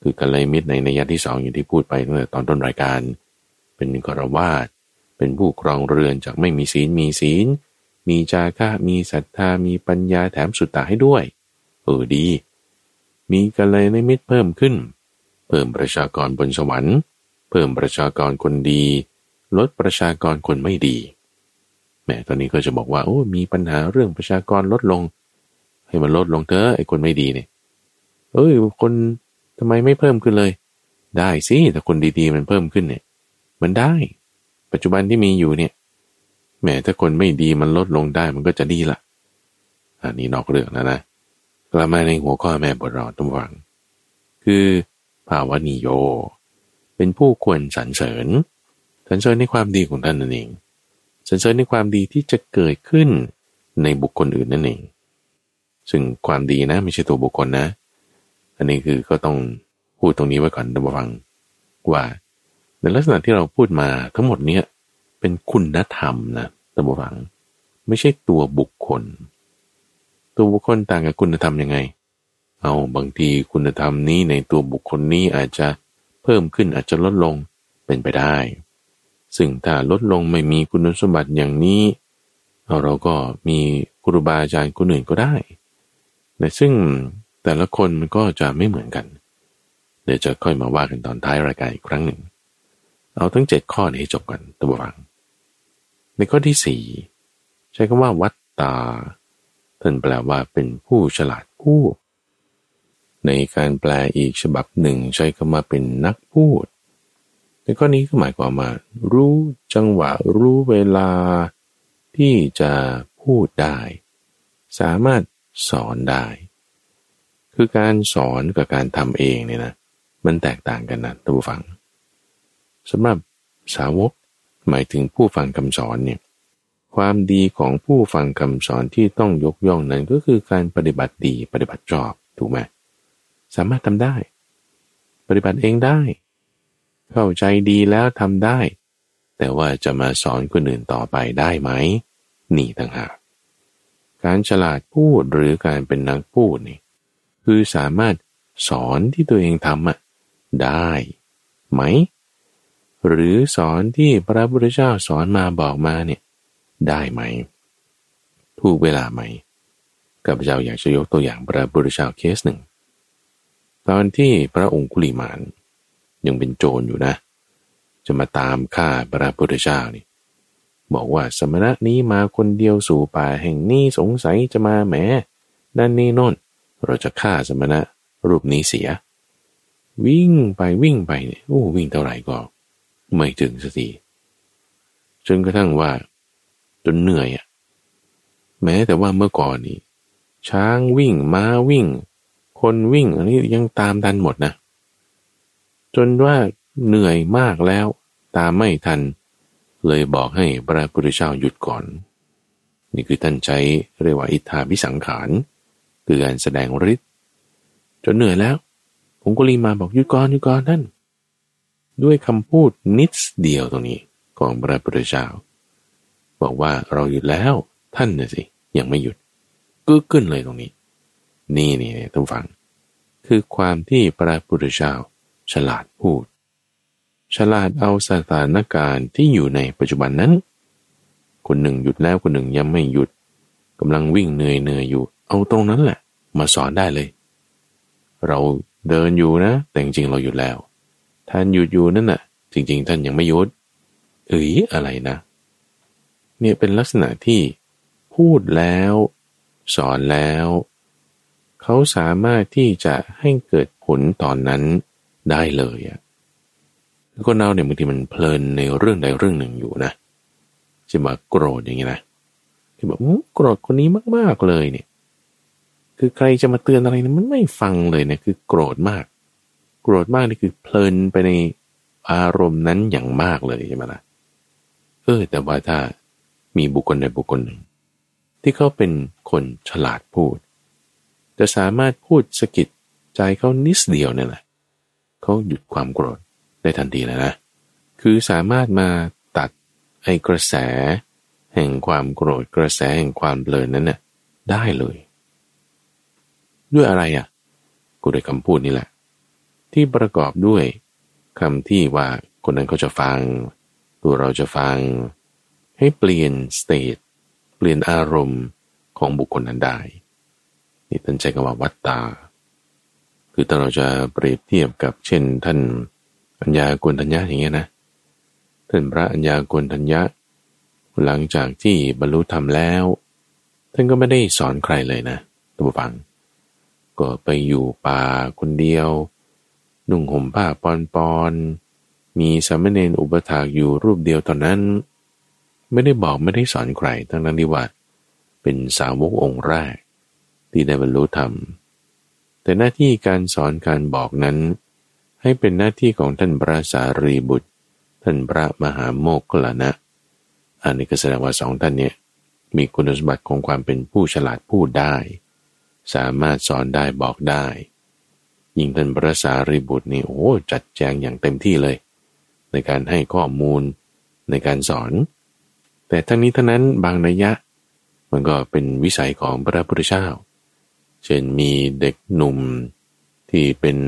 คือกัลยาณมิตรในในยะที่สองอย่างที่พูดไปตั้งแต่ตอนต้นรายการ เป็นกรวาดเป็นผู้ครองเรือนจากไม่มีศีลมีศีล มีจาระมีศรัทธามีปัญญาแถมสุตตาให้ด้วยเออดี มีกัลยาณมิตรเพิ่มขึ้น เพิ่มประชากรบนสวรรค์ เพิ่มประชากรคนดี ลดประชากรคนไม่ดีแหมตอนนี้ก็จะบอกว่าโอ้มีปัญหาเรื่องประชากรลดลง ให้มันลดลงเถอะไอ้คนไม่ดีเนี่ยเอ้ยคนทำไมไม่เพิ่มขึ้นเลย ได้สิแต่คนดีๆมันเพิ่มขึ้นเนี่ย มันได้ ปัจจุบันที่มีอยู่เนี่ยแหมถ้าคนไม่ดีมันลดลงได้มันก็จะดีละอันนี้นอกเรื่องนะนะกลับมาในหัวข้อแม่บทเราต้องฟัง คือภาวนิโย เป็นผู้ควรสรรเสริญ สรรเสริญในความดีของท่านนั่นเองสรรเสริญในความดีที่จะเกิดขึ้นในบุคคลอื่นนั่นเอง ซึ่งความดีนะไม่ใช่ตัวบุคคลนะ อันนี้คือก็ต้องพูดตรงนี้ไว้ก่อนดับฟังว่าในลักษณะที่เราพูดมาทั้งหมดเนี้ยเป็นคุณธรรมนะดับฟัง ไม่ใช่ตัวบุคคล ตัวบุคคลต่างกับคุณธรรมยังไง เอาบางทีคุณธรรมนี้ในตัวบุคคลนี้อาจจะเพิ่มขึ้นอาจจะลดลงเป็นไปได้ ซึ่งถ้าลดลงไม่มีคุณสมบัติอย่างนี้ เราก็มีครูบาอาจารย์คนอื่นก็ได้แต่ซึ่งแต่ละคนมันก็จะไม่เหมือนกัน เดี๋ยวจะค่อยมาว่ากันตอนท้ายรายการอีกครั้งหนึ่ง เอาทั้งเจ็ดข้อนี้ให้จบกันตัวฟัง ในข้อที่สี่ใช้คำว่าวัตตาท่านแปลว่าเป็นผู้ฉลาดผู้ ในการแปลอีกฉบับหนึ่งใช้คำว่าเป็นนักพูด ในข้อนี้ก็หมายความว่ารู้จังหวะรู้เวลาที่จะพูดได้ สามารถสอนได้ คือการสอนกับการทำเองเนี่ยนะมันแตกต่างกันนะท่านผู้ฟังสำหรับสาวกหมายถึงผู้ฟังคำสอนเนี่ยความดีของผู้ฟังคำสอนที่ต้องยกย่องนั้นก็คือการปฏิบัติดีปฏิบัติชอบถูกไหมสามารถทำได้ ปฏิบัติเองได้ เข้าใจดีแล้วทำได้ แต่ว่าจะมาสอนคนอื่นต่อไปได้ไหม นี่ต่างหากการฉลาดพูดหรือการเป็นนักพูดนี่คือสามารถสอนที่ตัวเองทำอะได้ไหม หรือสอนที่พระพุทธเจ้าสอนมาบอกมาเนี่ยได้ไหม ถูกเวลาไหมกับเจ้าอยากจะยกตัวอย่างพระพุทธเจ้าเคสหนึ่ง ตอนที่พระองคุลิมาน ยังเป็นโจรอยู่นะ จะมาตามฆ่าพระพุทธเจ้านี่ บอกว่าสมณะนี้มาคนเดียวสู่ป่าแห่งนี้สงสัยจะมาแหมด้านนี้น่น เราจะฆ่าสมณะรูปนี้เสีย วิ่งไปวิ่งไปเนี่ยโอ้วิ่งเท่าไหร่ก็ ไม่ถึงสักทีจนกระทั่งว่าจนเหนื่อยอะแม้แต่ว่าเมื่อก่อนนี่ช้างวิ่งม้าวิ่ง คนวิ่งอันนี้ยังตามทันหมดนะ จนว่าเหนื่อยมากแล้วตามไม่ทัน เลยบอกให้พระพุทธเจ้าหยุดก่อน นี่คือท่านใช้เรียกว่าอิทธาพิสังขารคือการแสดงฤทธิ์จนเหนื่อยแล้ว ผมก็รีมาบอกหยุดก่อนหยุดก่อนท่านด้วยคำพูดนิดเดียวตรงนี้ของพระพุทธเจ้าบอกว่าเราหยุดแล้วท่านน่ะสิยังไม่หยุดกึกขึ้นเลยตรงนี้ นี่นี่ท่านฟัง คือความที่พระพุทธเจ้า ฉลาดพูด ฉลาดเอาสถานการณ์ที่อยู่ในปัจจุบันนั้น คนหนึ่งหยุดแล้วคนหนึ่งยังไม่หยุดกำลังวิ่งเหนื่อยเหนื่อยอยู่ เอาตรงนั้นแหละ มาสอนได้เลย เราเดินอยู่นะ แต่จริงๆเราหยุดแล้ว ท่านหยุดอยู่นั่นน่ะ จริง ๆ ท่านยังไม่หยุดเอ้ยอะไรนะ เนี่ยเป็นลักษณะที่พูดแล้ว สอนแล้ว เขาสามารถที่จะให้เกิดผลตอนนั้น ได้เลยอะ่ะคนเราเนี่ยบางทีมันเพลินในเรื่องใดเรื่องหนึ่งอยู่นะจะมาโกรธอย่างนี้นะที่บอกโกรธคนนี้มากๆเลยเนี่ย คือใครจะมาเตือนอะไรนะมันไม่ฟังเลยเนี่ยคือโกรธมาก โกรธมากนี่คือเพลินไปในอารมณ์นั้นอย่างมากเลยใช่ไหมล่ะเออ แต่ว่าถ้ามีบุคคลใดบุคคลหนึ่ง ที่เขาเป็นคนฉลาดพูด จะสามารถพูดสกิดใจเขานิดเดียวเนี่ยแหละ เขาหยุดความโกรธได้ทันทีแล้วนะ คือสามารถมาตัดไอ้กระแส แห่งความโกรธกระแสแห่งความเบลนนั้นน่ะได้เลย ด้วยอะไรอะ กูได้คำพูดนี่แหละ ที่ประกอบด้วยคำที่ว่าคนนั้นเขาจะฟัง ตัวเราจะฟัง ให้เปลี่ยนสเตทเปลี่ยนอารมณ์ของบุคคลนั้นได้ นี่ท่านใช้คำว่าวัตตา คือถ้าเราจะเปรียบเทียบกับเช่น ท่านอัญญากุลทัญญาอย่างเงี้ยนะท่านพระอัญญากุลทัญญาหลังจากที่บรรลุธรรมแล้ว ท่านก็ไม่ได้สอนใครเลยนะตัวฟัง ก็ไปอยู่ป่าคนเดียว นุ่งห่มผ้าปอนปอนมีสามเณรอุปถากอยู่รูปเดียวตอนนั้น ไม่ได้บอกไม่ได้สอนใครทั้งนั้นที่ว่า เป็นสาวกองค์แรก ที่ได้บรรลุธรรม แต่หน้าที่การสอนการบอกนั้น ให้เป็นหน้าที่ของท่านพระสารีบุตร ท่านพระมหาโมกขลานะอันนี้ก็แสดงว่าสองท่านเนี่ยมีคุณสมบัติของความเป็นผู้ฉลาดพูดได้ สามารถสอนได้บอกได้ยิ่งท่านพระสารีบุตรนี่โอ้จัดแจงอย่างเต็มที่เลย ในการให้ข้อมูลในการสอน แต่ทั้งนี้ทั้งนั้นบางนัยยะ มันก็เป็นวิสัยของพระพุทธเจ้า เช่นมีเด็กหนุ่มที่เป็น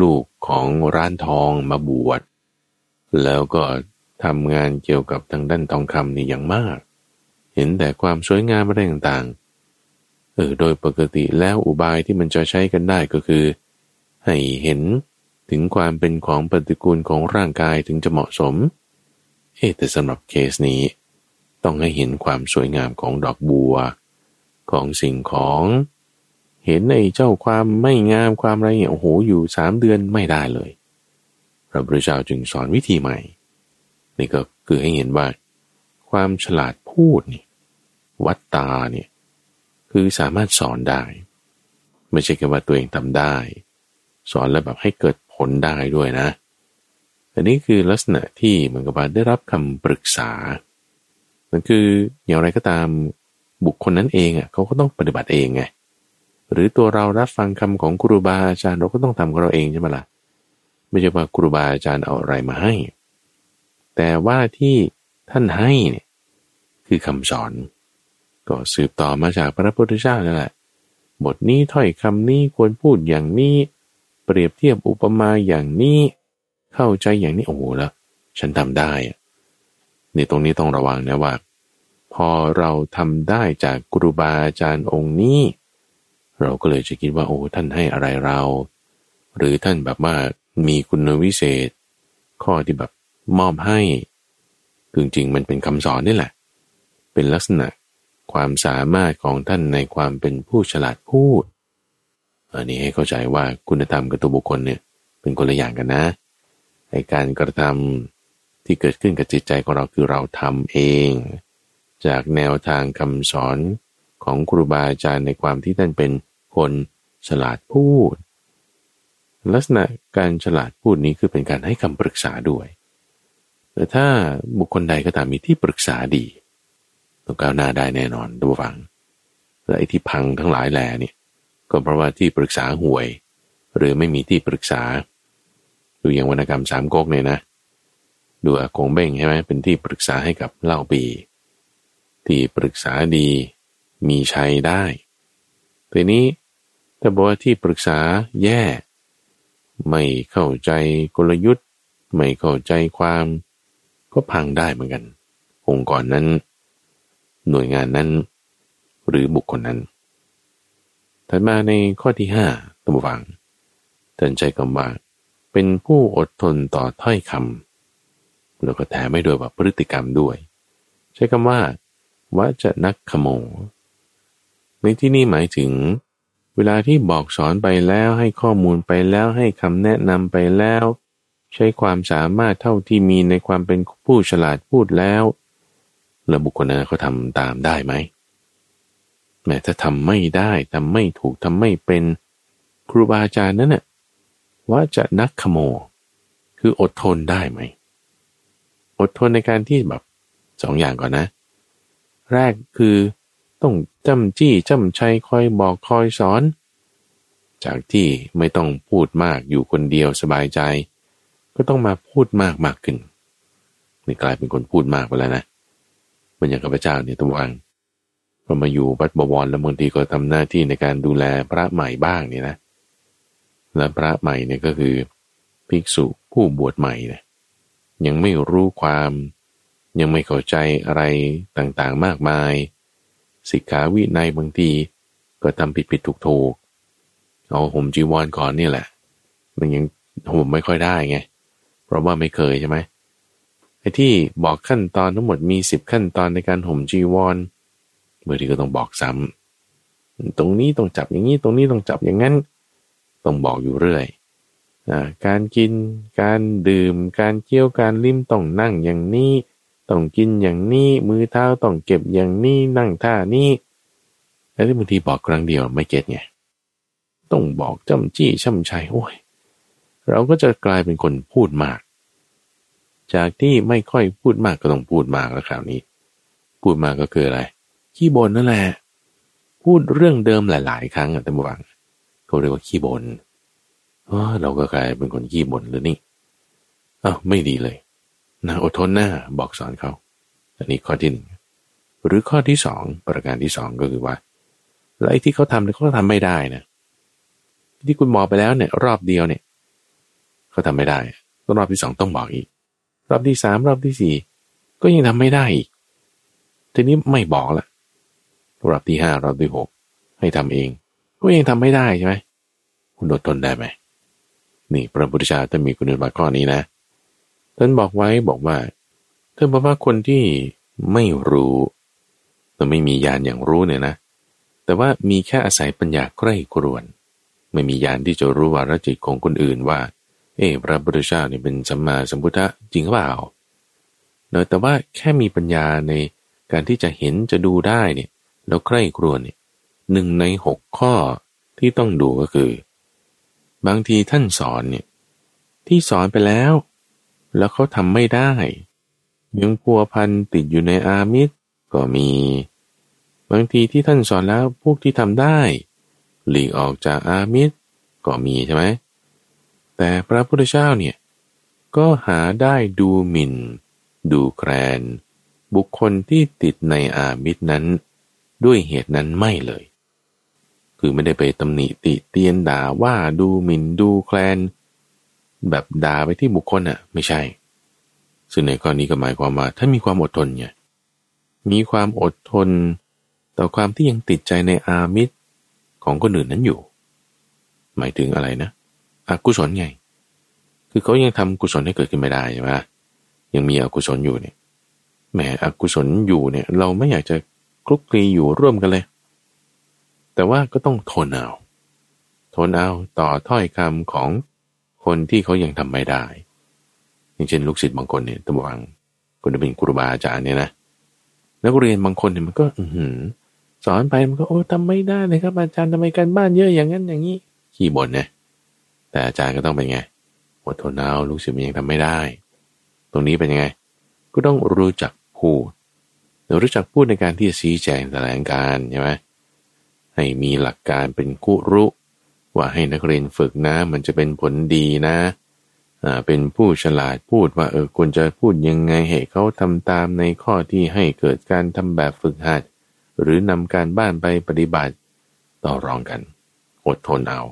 ลูกของร้านทองมาบวช แล้วก็ทำงานเกี่ยวกับทางด้านทองคำนี่อย่างมาก เห็นแต่ความสวยงามอะไรต่างๆ เออโดยปกติแล้วอุบายที่มันจะใช้กันได้ก็คือ ให้เห็นถึงความเป็นของปฏิกูลของร่างกายถึงจะเหมาะสม เอแต่สำหรับเคสนี้ ต้องให้เห็นความสวยงามของดอกบัว ของสิ่งของ เห็นในเจ้าความไม่งามความอะไรเนี่ยโอ้โหอยู่สามเดือนไม่ได้เลย พระพุทธเจ้าจึงสอนวิธีใหม่ นี่ก็คือให้เห็นว่า ความฉลาดพูดนี่วัตตาเนี่ยคือสามารถสอนได้ ไม่ใช่แค่ว่าตัวเองทำได้ สอนแล้วแบบให้เกิดผลได้ด้วยนะอันนี้คือลักษณะที่เหมือนกับว่าได้รับคำปรึกษานั่นคืออย่างไรก็ตามบุคคลนั้นเองอะเขาก็ต้องปฏิบัติเองไง หรือตัวเรารับฟังคำของครูบาอาจารย์เราก็ต้องทำของเราเองใช่ไหมละ่ะไม่ใช่ว่าครูบาอาจารย์เอาอะไรมาให้ แต่ว่าที่ท่านให้เนี่ยคือคำสอน ก็สืบต่อมาจากพระพุทธเจ้านั่นแหละบทนี้ถ้อยคำนี้ควรพูดอย่างนี้ เปรียบเทียบอุปมาอย่างนี้ เข้าใจอย่างนี้โอ้โหแล้วฉันทำได้นี่ตรงนี้ต้องระวังนะว่า พอเราทำได้จากครูบาอาจารย์องค์นี้ เราก็เลยจะคิดว่าโอ้ท่านให้อะไรเรา หรือท่านแบบว่ามีคุณวิเศษ ข้อที่แบบมอบให้จริงๆมันเป็นคำสอนนี่แหละ เป็นลักษณะความสามารถของท่านในความเป็นผู้ฉลาดพูด อันนี้ให้เข้าใจว่าคุณธรรมกับตัวบุคคลเนี่ยเป็นคนละอย่างกันนะไอการกระทำที่เกิดขึ้นกับจิตใจของเราคือเราทำเอง จากแนวทางคำสอนของครูบาอาจารย์ในความที่ท่านเป็น คนฉลาดพูด ลักษณะการฉลาดพูดนี้คือเป็นการให้คำปรึกษาด้วย แต่ถ้าบุคคลใดก็ตามมีที่ปรึกษาดีต้องก้าวหน้าได้แน่นอนดูฟัง และไอ้ที่พังทั้งหลายแหล่เนี่ยก็เพราะว่าที่ปรึกษาห่วย หรือไม่มีที่ปรึกษา ดูอย่างวรรณกรรมสามก๊กเนี่ยนะ ดูอากงเบ้งใช่ไหมเป็นที่ปรึกษาให้กับเล่าปี ที่ปรึกษาดีมีชัยได้ทีนี้ แต่บอกว่าที่ปรึกษาแย่ ไม่เข้าใจกลยุทธ์ ไม่เข้าใจความ ก็พังได้เหมือนกัน องค์กรนั้น หน่วยงานนั้น หรือบุคคลนั้น ถัดมาในข้อที่ห้าตัมวังท่านใช้คำว่าเป็นผู้อดทนต่อถ้อยคำแล้วก็แถมไม่ด้วยว่าพฤติกรรมด้วย ใช้คำว่าว่าจะนักขโมในที่นี้หมายถึง เวลาที่บอกสอนไปแล้วให้ข้อมูลไปแล้วให้คำแนะนำไปแล้ว ใช้ความสามารถเท่าที่มีในความเป็นผู้ฉลาดพูดแล้ว แล้วบุคคลนั้นเขาทำตามได้ไหมแม้ถ้าทำไม่ได้ทำไม่ถูกทำไม่เป็นครูบาอาจารย์นั้นน่ะว่าจะนักขโม คืออดทนได้ไหม อดทนในการที่แบบสองอย่างก่อนนะ แรกคือต้อง จำจี้จำชัยคอยบอกคอยสอน จากที่ไม่ต้องพูดมากอยู่คนเดียวสบายใจ ก็ต้องมาพูดมากมากขึ้นนี่กลายเป็นคนพูดมากไปแล้วนะมันอย่างข้าพเจ้าเนี่ยต้องวางพอมาอยู่วัดบวรแล้วบางทีก็ทำหน้าที่ในการดูแลพระใหม่บ้างเนี่ยนะและพระใหม่เนี่ยก็คือภิกษุผู้บวชใหม่เนี่ยยังไม่รู้ความ ยังไม่เข้าใจอะไรต่างๆมากมาย สิกขาวินัยบางทีก็ทำผิดผิดถูกถูกเอาห่มจีวรก่อนนี่แหละ มันยังห่มไม่ค่อยได้ไง เพราะว่าไม่เคยใช่ไหมไอ้ที่บอกขั้นตอนทั้งหมดมีสิบขั้นตอนในการห่มจีวรเมื่อที่ก็ต้องบอกซ้ำตรงนี้ต้องจับอย่างนี้ตรงนี้ต้องจับอย่างนั้น ต้องบอกอยู่เรื่อยการกิน การดื่ม การเคี้ยวการลิ้มต้องนั่งอย่างนี้ ต้องกินอย่างนี้มือเท้าต้องเก็บอย่างนี้นั่งท่านี้แล้วที่บางทีบอกครั้งเดียวไม่เก็ตไงต้องบอกจำจี้ช่ำชัยโอ้ยเราก็จะกลายเป็นคนพูดมาก จากที่ไม่ค่อยพูดมากก็ต้องพูดมากแล้วคราวนี้ พูดมากก็คืออะไร ขี้บ่นนั่นแหละ พูดเรื่องเดิมหลาย ๆ ครั้งอะแต่บวังเขาเรียกว่าขี้บ่นเราก็กลายเป็นคนขี้บ่นหรือนี่อ้าวไม่ดีเลย นะอดทนหน้าบอกสอนเขาอันนี้ข้อที่หนึ่งหรือข้อที่สองประการที่สองก็คือว่าแล้วไอ้ที่เขาทำเนี่ยเขาทำไม่ได้นะที่คุณบอกไปแล้วเนี่ย รอบเดียวเนี่ยเขาทำไม่ได้รอบที่สองต้องบอกอีก รอบที่สามรอบที่สี่ก็ยังทำไม่ได้อีกทีนี้ไม่บอกละรอบที่ห้ารอบที่หกให้ทำเอง ก็ยังทำไม่ได้ใช่ไหมคุณอดทนได้ไหมนี่พระพุทธเจ้าจะมีคุณสมบัติข้อนี้นะ ท่านบอกไว้บอกว่าท่านบอกว่าคนที่ไม่รู้แต่ไม่มีญาณอย่างรู้เนี่ยนะ แต่ว่ามีแค่อาศัยปัญญาใกล้กรวน ไม่มีญาณที่จะรู้วารจิตของคนอื่นว่า เออพระพุทธเจ้าเนี่ยเป็นสัมมาสัมพุทธะจริงหรือเปล่าเนอะแต่ว่าแค่มีปัญญาในการที่จะเห็นจะดูได้เนี่ย แล้วใกล้กรวนเนี่ยหนึ่งในหกข้อที่ต้องดูก็คือ บางทีท่านสอนเนี่ยที่สอนไปแล้ว แล้วเขาทำไม่ได้ ยังพัวพันติดอยู่ในอามิตรก็มี บางทีที่ท่านสอนแล้วพวกที่ทำได้ หลีกออกจากอามิตรก็มีใช่ไหมแต่พระพุทธเจ้าเนี่ยก็หาได้ดูหมิน่น ดูแคลน บุคคลที่ติดในอามิตรนั้น ด้วยเหตุนั้นไม่เลย คือไม่ได้ไปตำหนิติเตียนด่าว่าดูหมิน่นดูแคลน แบบด่าไปที่บุคคลอะ ไม่ใช่ ซึ่งในกรณีก็หมายความว่าถ้ามีความอดทนไงมีความอดทน ต่อความที่ยังติดใจในอามิตรของคนอื่นนั้นอยู่ หมายถึงอะไรนะอกุศลไง คือเขายังทำกุศลให้เกิดขึ้นไม่ได้ใช่ไหมยังมีอกุศลอยู่เนี่ยแหมอกุศลอยู่เนี่ย เราไม่อยากจะคลุกคลีอยู่ร่วมกันเลย แต่ว่าก็ต้องทนเอาทนเอาต่อถ้อยคำของ คนที่เขายังทำไม่ได้ อย่างเช่นลูกศิษย์บางคนเนี่ยตะวังคนที่เป็นครูบาอาจารย์เนี่ยนะนักเรียนบางคนเนี่ยมันก็ อืสอนไปมันก็โอ้ทำไม่ได้เลยครับอาจารย์ทำไมกันบ้านเยอะอย่างนั้นอย่างนี้ขี้บ่นนะแต่อาจารย์ก็ต้องเป็นไงอดทนเอาลูกศิษย์มันยังทำไม่ได้ ตรงนี้เป็นยังไง ก็ต้องรู้จักพูดรู้จักพูดในการที่จะชี้แจงแถลงการใช่ไหมให้มีหลักการเป็นกุรุ ว่าให้นักเรียนฝึกนะ มันจะเป็นผลดีนะเป็นผู้ฉลาดพูดว่าเออควรจะพูดยังไงให้เขาทำตามในข้อที่ให้เกิดการทำแบบฝึกหัด หรือนำการบ้านไปปฏิบัติต่อรองกัน อดทนเอา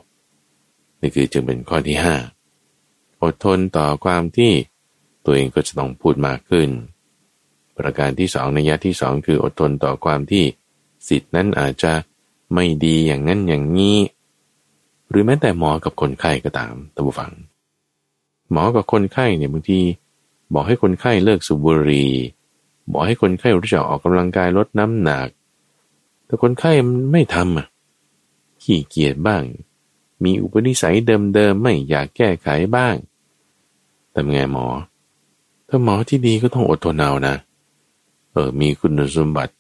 นี่คือจึงเป็นข้อที่ห้าอดทนต่อความที่ตัวเองก็จะต้องพูดมากขึ้น ประการที่สองในยะที่สองคืออดทนต่อความที่สิทธินั้นอาจจะไม่ดีอย่างนั้นอย่างนี้ หรือแม้แต่หมอกับคนไข้ก็ตามท่านผู้ฟัง หมอกับคนไข้เนี่ยบางทีบอกให้คนไข้เลิกสูบบุหรี่บอกให้คนไข้รู้จักออกกำลังกายลดน้ำหนัก แต่คนไข้มันไม่ทำอะขี้เกียจบ้าง มีอุปนิสัยเดิมๆไม่อยากแก้ไขบ้างแต่ไงหมอ ถ้าหมอที่ดีก็ต้องอดทนเอานะ เออมีคุณสมบัติ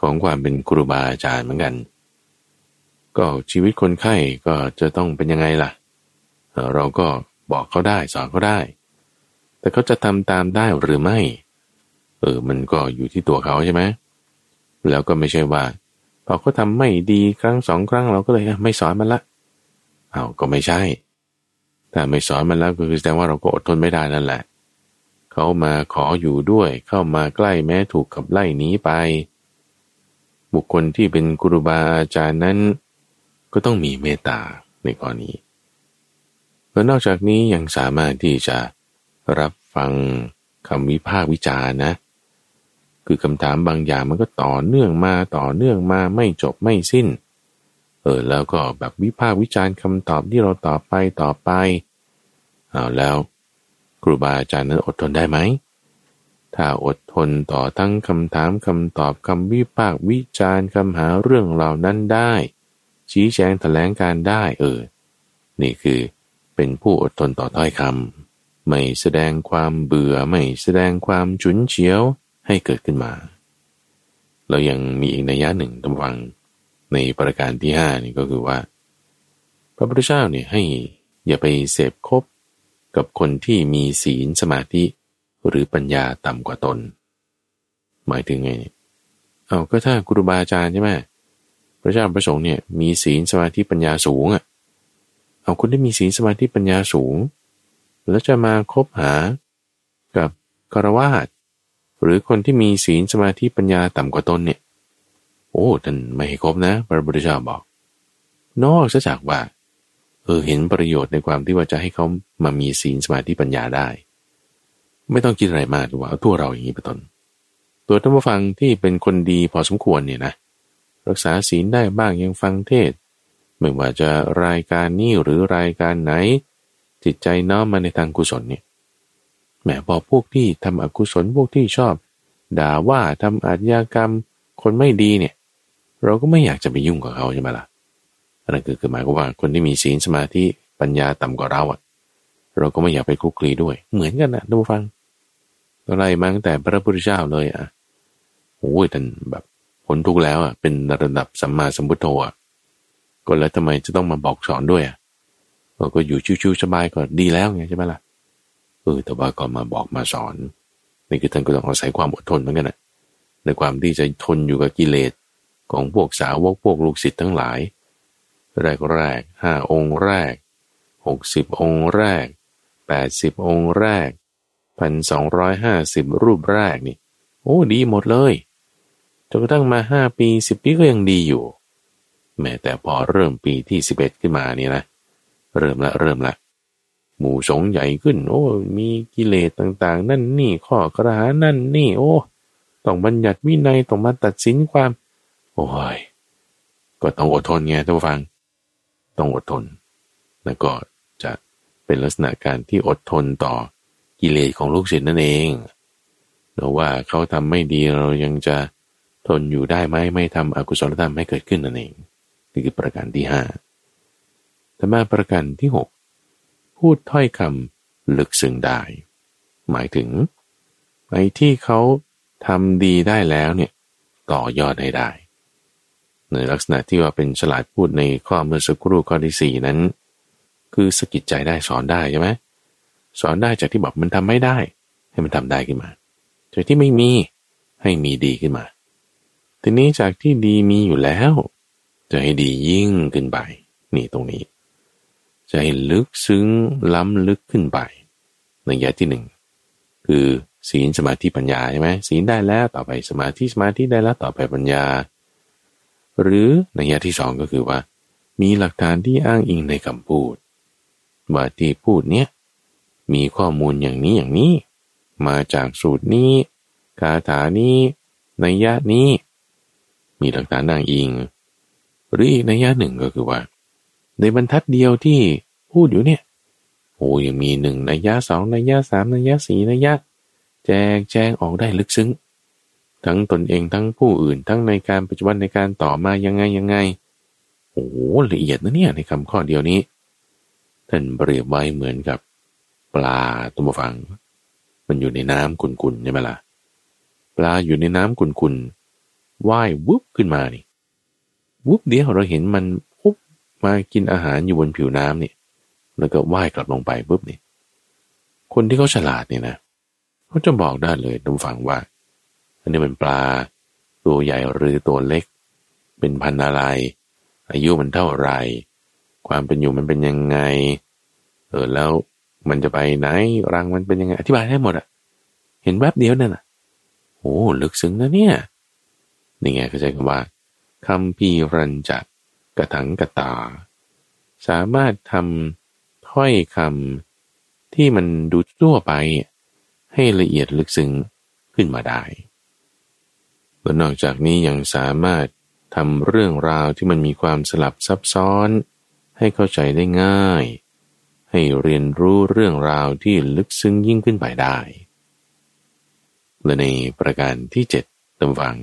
ของความเป็นครูบาอาจารย์เหมือนกัน ก็ชีวิตคนไข้ก็จะต้องเป็นยังไงล่ะ เราก็บอกเขาได้สอนเขาได้ แต่เขาจะทำตามได้หรือไม่ เออมันก็อยู่ที่ตัวเขาใช่ไหมแล้วก็ไม่ใช่ว่าพอเขาทาไม่ดีครั้งสองครั้งเราก็เลยไม่สอนมันละเอาก็ไม่ใช่ถ้าไม่สอนมันแล้วก็คือแสดงว่าเราก็อดทนไม่ได้นั่นแหละ เขามาขออยู่ด้วย เข้ามาใกล้แม้ถูกขับไล่หนีไป บุคคลที่เป็นครูบาอาจารย์นั้น ก็ต้องมีเมตตาในกรณีแล้วนอกจากนี้ยังสามารถที่จะรับฟังคำวิพากษ์วิจารนะ คือคำถามบางอย่างมันก็ต่อเนื่องมาต่อเนื่องมาไม่จบไม่สิ้น เออแล้วก็แบบวิพากษ์วิจารณ์คำตอบที่เราตอบไปต่อไปเอาแล้วครูบาอาจารย์นั้นอดทนได้ไหม ถ้าอดทนต่อทั้งคำถามคำตอบคำวิพากษ์วิจารณ์คำหาเรื่องเหล่านั้นได้ ชี้แจงแถลงการได้เออ นี่คือเป็นผู้อดทนต่อถ้อยคำไม่แสดงความเบื่อไม่แสดงความฉุนเฉียวให้เกิดขึ้นมา เรายังมีอีกนัยยะหนึ่งตำวังในประการที่ห้านี่ก็คือว่า พระพุทธเจ้าเนี่ยให้อย่าไปเสพคบกับคนที่มีศีลสมาธิหรือปัญญาต่ำกว่าตน หมายถึงไง เอาก็ถ้าครูบาอาจารย์ใช่ไหม พระเจ้าประสงค์เนี่ยมีศีลสมาธิปัญญาสูงอะเอาคนที่มีศีลสมาธิปัญญาสูง แล้วจะมาคบหากับกรวาดหรือคนที่มีศีลสมาธิปัญญาต่ำกว่าตนเนี่ย โอ้ท่านไม่ให้คบนะพระพุทธเจ้าบอก นอกจากว่าเออเห็นประโยชน์ในความที่ว่าจะให้เขามามีศีลสมาธิปัญญาได้ ไม่ต้องคิดอะไรมากหรือว่าเอาตัวเราอย่างนี้เป็นต้นตัวท่านผู้ฟังที่เป็นคนดีพอสมควรเนี่ยนะ รักษาศีลได้บ้างยังฟังเทศ ไม่ว่าจะรายการนี้หรือรายการไหน จิตใจน้อมมาในทางกุศลเนี่ยแหมพอพวกที่ทำอกุศลพวกที่ชอบ ด่าว่าทำอาชญากรรม คนไม่ดีเนี่ย เราก็ไม่อยากจะไปยุ่งกับเขาใช่ไหมล่ะอันนั้นคือคือหมายความว่าคนที่มีศีลสมาธิปัญญาต่ำกว่าเราอะ เราก็ไม่อยากไปคุกคลีด้วย เหมือนกันนะทุกฟังอะไรมาตั้งแต่พระพุทธเจ้าเลยอะโอ้ยท่านแบบ ผลทุกแล้วอะเป็นระดับสัมมาสัมพุทโธอะก็แล้วทำไมจะต้องมาบอกสอนด้วยอะก็อยู่ชิวๆสบายก็ดีแล้วไงใช่ไหมล่ะเออแต่ว่าก็มาบอกมาสอนนี่คือท่านก็ต้องอาศัยความอดทนเหมือนกันนะในความที่จะทนอยู่กับกิเลสของพวกสาวกพวกลูกศิษย์ทั้งหลาย แรกแรกห้าองค์แรกหกสิบองค์แรกแปดสิบองค์แรกพันสองร้อยห้าสิบรูปแรกนี่ โอ้ดีหมดเลย จนกระทั่งมาห้าปีสิบปีก็ยังดีอยู่ แม้แต่พอเริ่มปีที่สิบเอ็ดขึ้นมาเนี่ยนะเริ่มละเริ่มละหมู่สงใหญ่ขึ้น โอ้มีกิเลสต่างๆ นั่นนี่ข้อกระหานั่นนี่ โอ้ต้องบัญญัติวินัยต้องมาตัดสินความ โอ้ยก็ต้องอดทนไงท่านผู้ฟัง ต้องอดทน แล้วก็จะเป็นลักษณะการที่อดทนต่อกิเลสของลูกศิษย์นั่นเองหรือว่าเขาทำไม่ดีเรายังจะ ทนอยู่ได้ไหมไม่ทำอกุศลธรรมให้เกิดขึ้นนั่นเองนี่คือประการที่ห้าแต่มาประการที่หกพูดถ้อยคำลึกซึ้งได้ หมายถึงไอ้ที่เขาทำดีได้แล้วเนี่ยต่อยอดให้ได้ ในลักษณะที่ว่าเป็นฉลาดพูดในข้อเมื่อสักครู่ข้อที่สี่นั้น คือสกิดใจได้สอนได้ใช่ไหมสอนได้จากที่บอกมันทำไม่ได้ ให้มันทำได้ขึ้นมาจากที่ไม่มีให้มีดีขึ้นมา ทีนี้จากที่ดีมีอยู่แล้ว จะให้ดียิ่งขึ้นไป นี่ตรงนี้ จะให้ลึกซึ้งล้ำลึกขึ้นไปในยะที่หนึ่งคือศีลสมาธิปัญญาใช่ไหมศีลได้แล้วต่อไปสมาธิสมาธิได้แล้วต่อไปปัญญา หรือในยะที่สองก็คือว่า มีหลักฐานที่อ้างอิงในคำพูดว่าที่พูดเนี้ยมีข้อมูลอย่างนี้อย่างนี้ มาจากสูตรนี้คาถานี้ในยะนี้ มีหลักฐานอ้างอิง หรืออีกในยะหนึ่งก็คือว่า ในบรรทัดเดียวที่พูดอยู่เนี่ยโอ้ยังมีหนึ่งในยยะสองในยยะสามในยยะสี่ในยยะ แจกแจงออกได้ลึกซึ้ง ทั้งตนเองทั้งผู้อื่นทั้งในการปัจจุบันในการต่อมายังไงยังไงโอ้ละเอียดนะเนี่ยในคำข้อเดียวนี้ท่านเปรียบไว้เหมือนกับปลาตัวฟัง มันอยู่ในน้ำขุ่นๆใช่ไหมล่ะปลาอยู่ในน้ำขุ่นๆ ว่ายวุบขึ้นมานี่วุบเดียวเราเห็นมันปุ๊บมากินอาหารอยู่บนผิวน้ำนี่แล้วก็ว่ายกลับลงไปปุ๊บนี่คนที่เขาฉลาดเนี่ยนะเขาจะบอกได้เลยทุกฝังว่า อันนี้เป็นปลา ตัวใหญ่หรือตัวเล็ก เป็นพันธุ์อะไร อายุมันเท่าไหร่ ความเป็นอยู่มันเป็นยังไง เออแล้วมันจะไปไหนรังมันเป็นยังไง อธิบายให้หมดอะเห็นแวบเดียวนั่นอะโอ้ลึกซึ้งนะเนี่ย นี่ไงเขาใช้คำว่าคำพีรันจักกระถังกระตา สามารถทำถ้อยคำที่มันดูทั่วไป ให้ละเอียดลึกซึ้งขึ้นมาได้และนอกจากนี้ยังสามารถทำเรื่องราวที่มันมีความสลับซับซ้อน ให้เข้าใจได้ง่าย ให้เรียนรู้เรื่องราวที่ลึกซึ้งยิ่งขึ้นไปได้ และในประการที่เจ็ดตำฟัง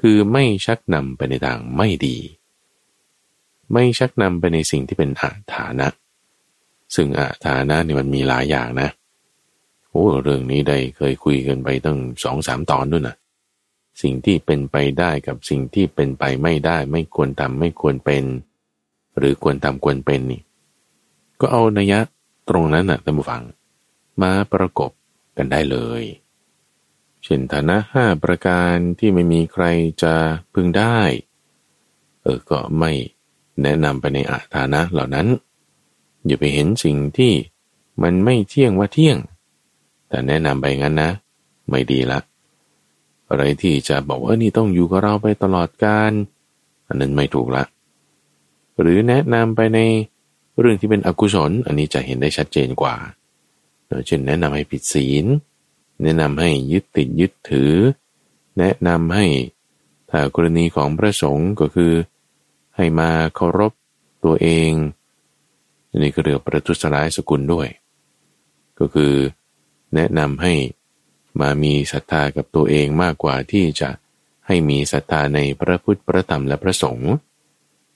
คือไม่ชักนำไปในทางไม่ดี ไม่ชักนำไปในสิ่งที่เป็นอาฐานะ ซึ่งอาฐานะนี่มันมีหลายอย่างนะโอ้เรื่องนี้ได้เคยคุยกันไปตั้งสองสามตอนด้วยนะสิ่งที่เป็นไปได้กับสิ่งที่เป็นไปไม่ได้ ไม่ควรทำไม่ควรเป็น หรือควรทำควรเป็นนี่ ก็เอานัยะตรงนั้นน่ะท่านผู้ฟัง มาประกบกันได้เลย เช่นฐานะห้าประการที่ไม่มีใครจะพึงได้ เออ ก็ไม่แนะนำไปในอาฐานะเหล่านั้น อย่าไปเห็นสิ่งที่มันไม่เที่ยงว่าเที่ยง แต่แนะนำไปงั้นนะ ไม่ดีละ อะไรที่จะบอกว่านี่ต้องอยู่กับเราไปตลอดกาลอันนั้นไม่ถูกละ หรือแนะนำไปในเรื่องที่เป็นอกุศล อันนี้จะเห็นได้ชัดเจนกว่าเช่นแนะนำให้ผิดศีล แนะนำให้ยึดติดยึดถือ แนะนำให้ถ้ากรณีของพระสงฆ์ก็คือ ให้มาเคารพตัวเองนี่ก็เรียกประทุษร้ายสกุลด้วย ก็คือแนะนำให้มามีศรัทธากับตัวเองมากกว่าที่จะให้มีศรัทธาในพระพุทธพระธรรมและพระสงฆ์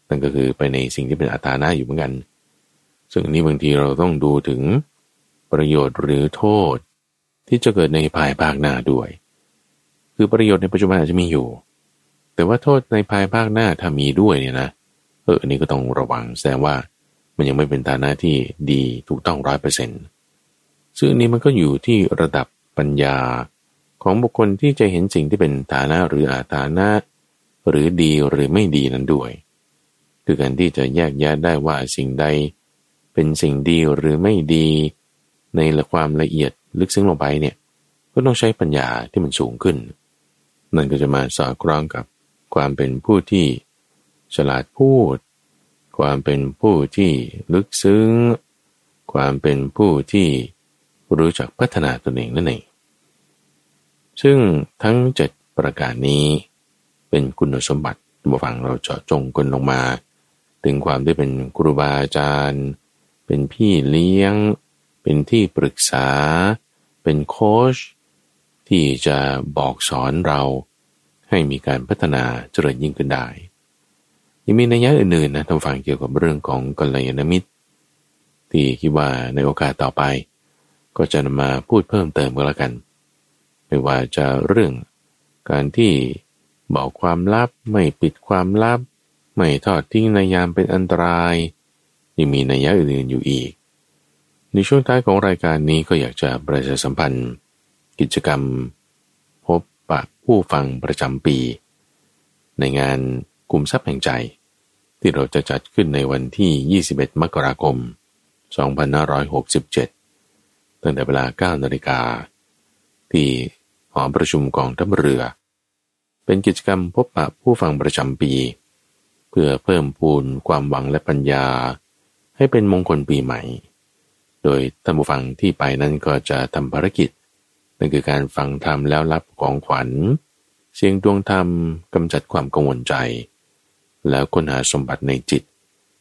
นั่นก็คือไปในสิ่งที่เป็นอัตานะอยู่เหมือนกัน ซึ่งนี้บางทีเราต้องดูถึงประโยชน์หรือโทษ ที่จะเกิดในภายภาคหน้าด้วย คือประโยชน์ในปัจจุบันอาจจะมีอยู่ แต่ว่าโทษในภายภาคหน้าถ้ามีด้วยเนี่ยนะเอออันนี้ก็ต้องระวังแสดงว่ามันยังไม่เป็นฐานะที่ดีถูกต้องร้อยเปอร์เซ็นต์ซึ่งนี้มันก็อยู่ที่ระดับปัญญาของบุคคลที่จะเห็นสิ่งที่เป็นฐานะหรืออาฐานะ หรือดีหรือไม่ดีนั้นด้วย คือการที่จะแยกแยะได้ว่าสิ่งใด เป็นสิ่งดีหรือไม่ดี ในละความละเอียด ลึกซึ้งลงไปเนี่ยก็ต้องใช้ปัญญาที่มันสูงขึ้น นั่นก็จะมาสอดคล้องกับความเป็นผู้ที่ฉลาดพูด ความเป็นผู้ที่ลึกซึ้ง ความเป็นผู้ที่รู้จักพัฒนาตนเองนั่นเอง ซึ่งทั้งเจ็ดประการนี้เป็นคุณสมบัติมาฟังเราเจาะจงกันลงมา ถึงความที่เป็นครูบาอาจารย์ เป็นพี่เลี้ยง เป็นที่ปรึกษา เป็นโค้ชที่จะบอกสอนเราให้มีการพัฒนาเจริญยิ่งขึ้นได้ยังมีนัยยะอื่นๆนะทำฟังเกี่ยวกับเรื่องของกัลยาณมิตร ที่คิดว่าในโอกาสต่อไป ก็จะนำมาพูดเพิ่มเติมก็แล้วกัน ไม่ว่าจะเรื่องการที่บอกความลับไม่ปิดความลับ ไม่ทอดทิ้งในยามเป็นอันตราย ยังมีนัยยะอื่นๆอยู่อีก ในช่วงท้ายของรายการนี้ก็อยากจะประชาสัมพันธ์ กิจกรรม พบปะผู้ฟังประจำปี ในงานกลุ่มทรัพย์แห่งใจ ที่เราจะจัดขึ้นในวันที่ 21 มกราคม 2567 ตั้งแต่เวลา 9 นาฬิกา ที่หอประชุมกองทัพเรือ เป็นกิจกรรมพบปะผู้ฟังประจำปี เพื่อเพิ่มพูนความหวังและปัญญา ให้เป็นมงคลปีใหม่ โดยท่านผู้ฟังที่ไปนั้นก็จะทำภารกิจ นั่นคือการฟังธรรมแล้วรับของขวัญ เสียงดวงธรรมกำจัดความกังวลใจ แล้วค้นหาสมบัติในจิต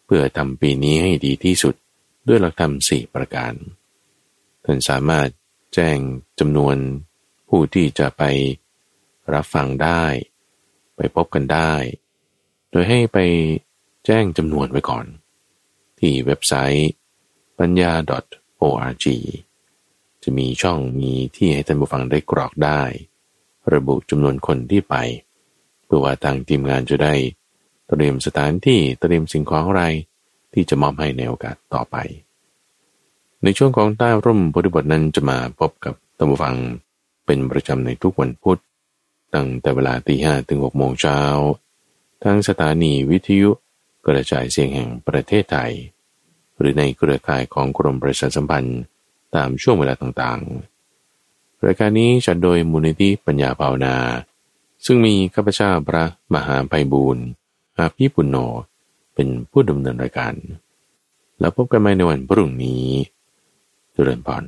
เพื่อทำปีนี้ให้ดีที่สุดด้วยหลักธรรมสี่ประการ ท่านสามารถแจ้งจำนวนผู้ที่จะไปรับฟังได้ ไปพบกันได้ โดยให้ไปแจ้งจำนวนไว้ก่อน ที่เว็บไซต์ ปัญญา .org จะมีช่องมีที่ให้ท่านผู้ฟังได้กรอกได้ ระบุจำนวนคนที่ไป เพื่อว่าทางทีมงานจะได้เตรียมสถานที่เตรียมสิ่งของอะไร ที่จะมอบให้ในโอกาสต่อไป ในช่วงของใต้ร่มบริบทนั้นจะมาพบกับท่านผู้ฟังเป็นประจำในทุกวันพุธตั้งแต่เวลาตีห้ถึงหกโมงเช้าทั้งสถานีวิทยุกระจายเสียงแห่งประเทศไทย หรือในเครือข่ายของกรมประชาสัมพันธ์ตามช่วงเวลาต่างๆ รายการนี้จัดโดยมูลนิธิปัญญาภาวนา ซึ่งมีข้าพเจ้าพระมหาไพบูรณ์อาภีปุณโญเป็นผู้ดำเนินรายการ แล้วพบกันใหม่ในวันพรุ่งนี้ เจริญพร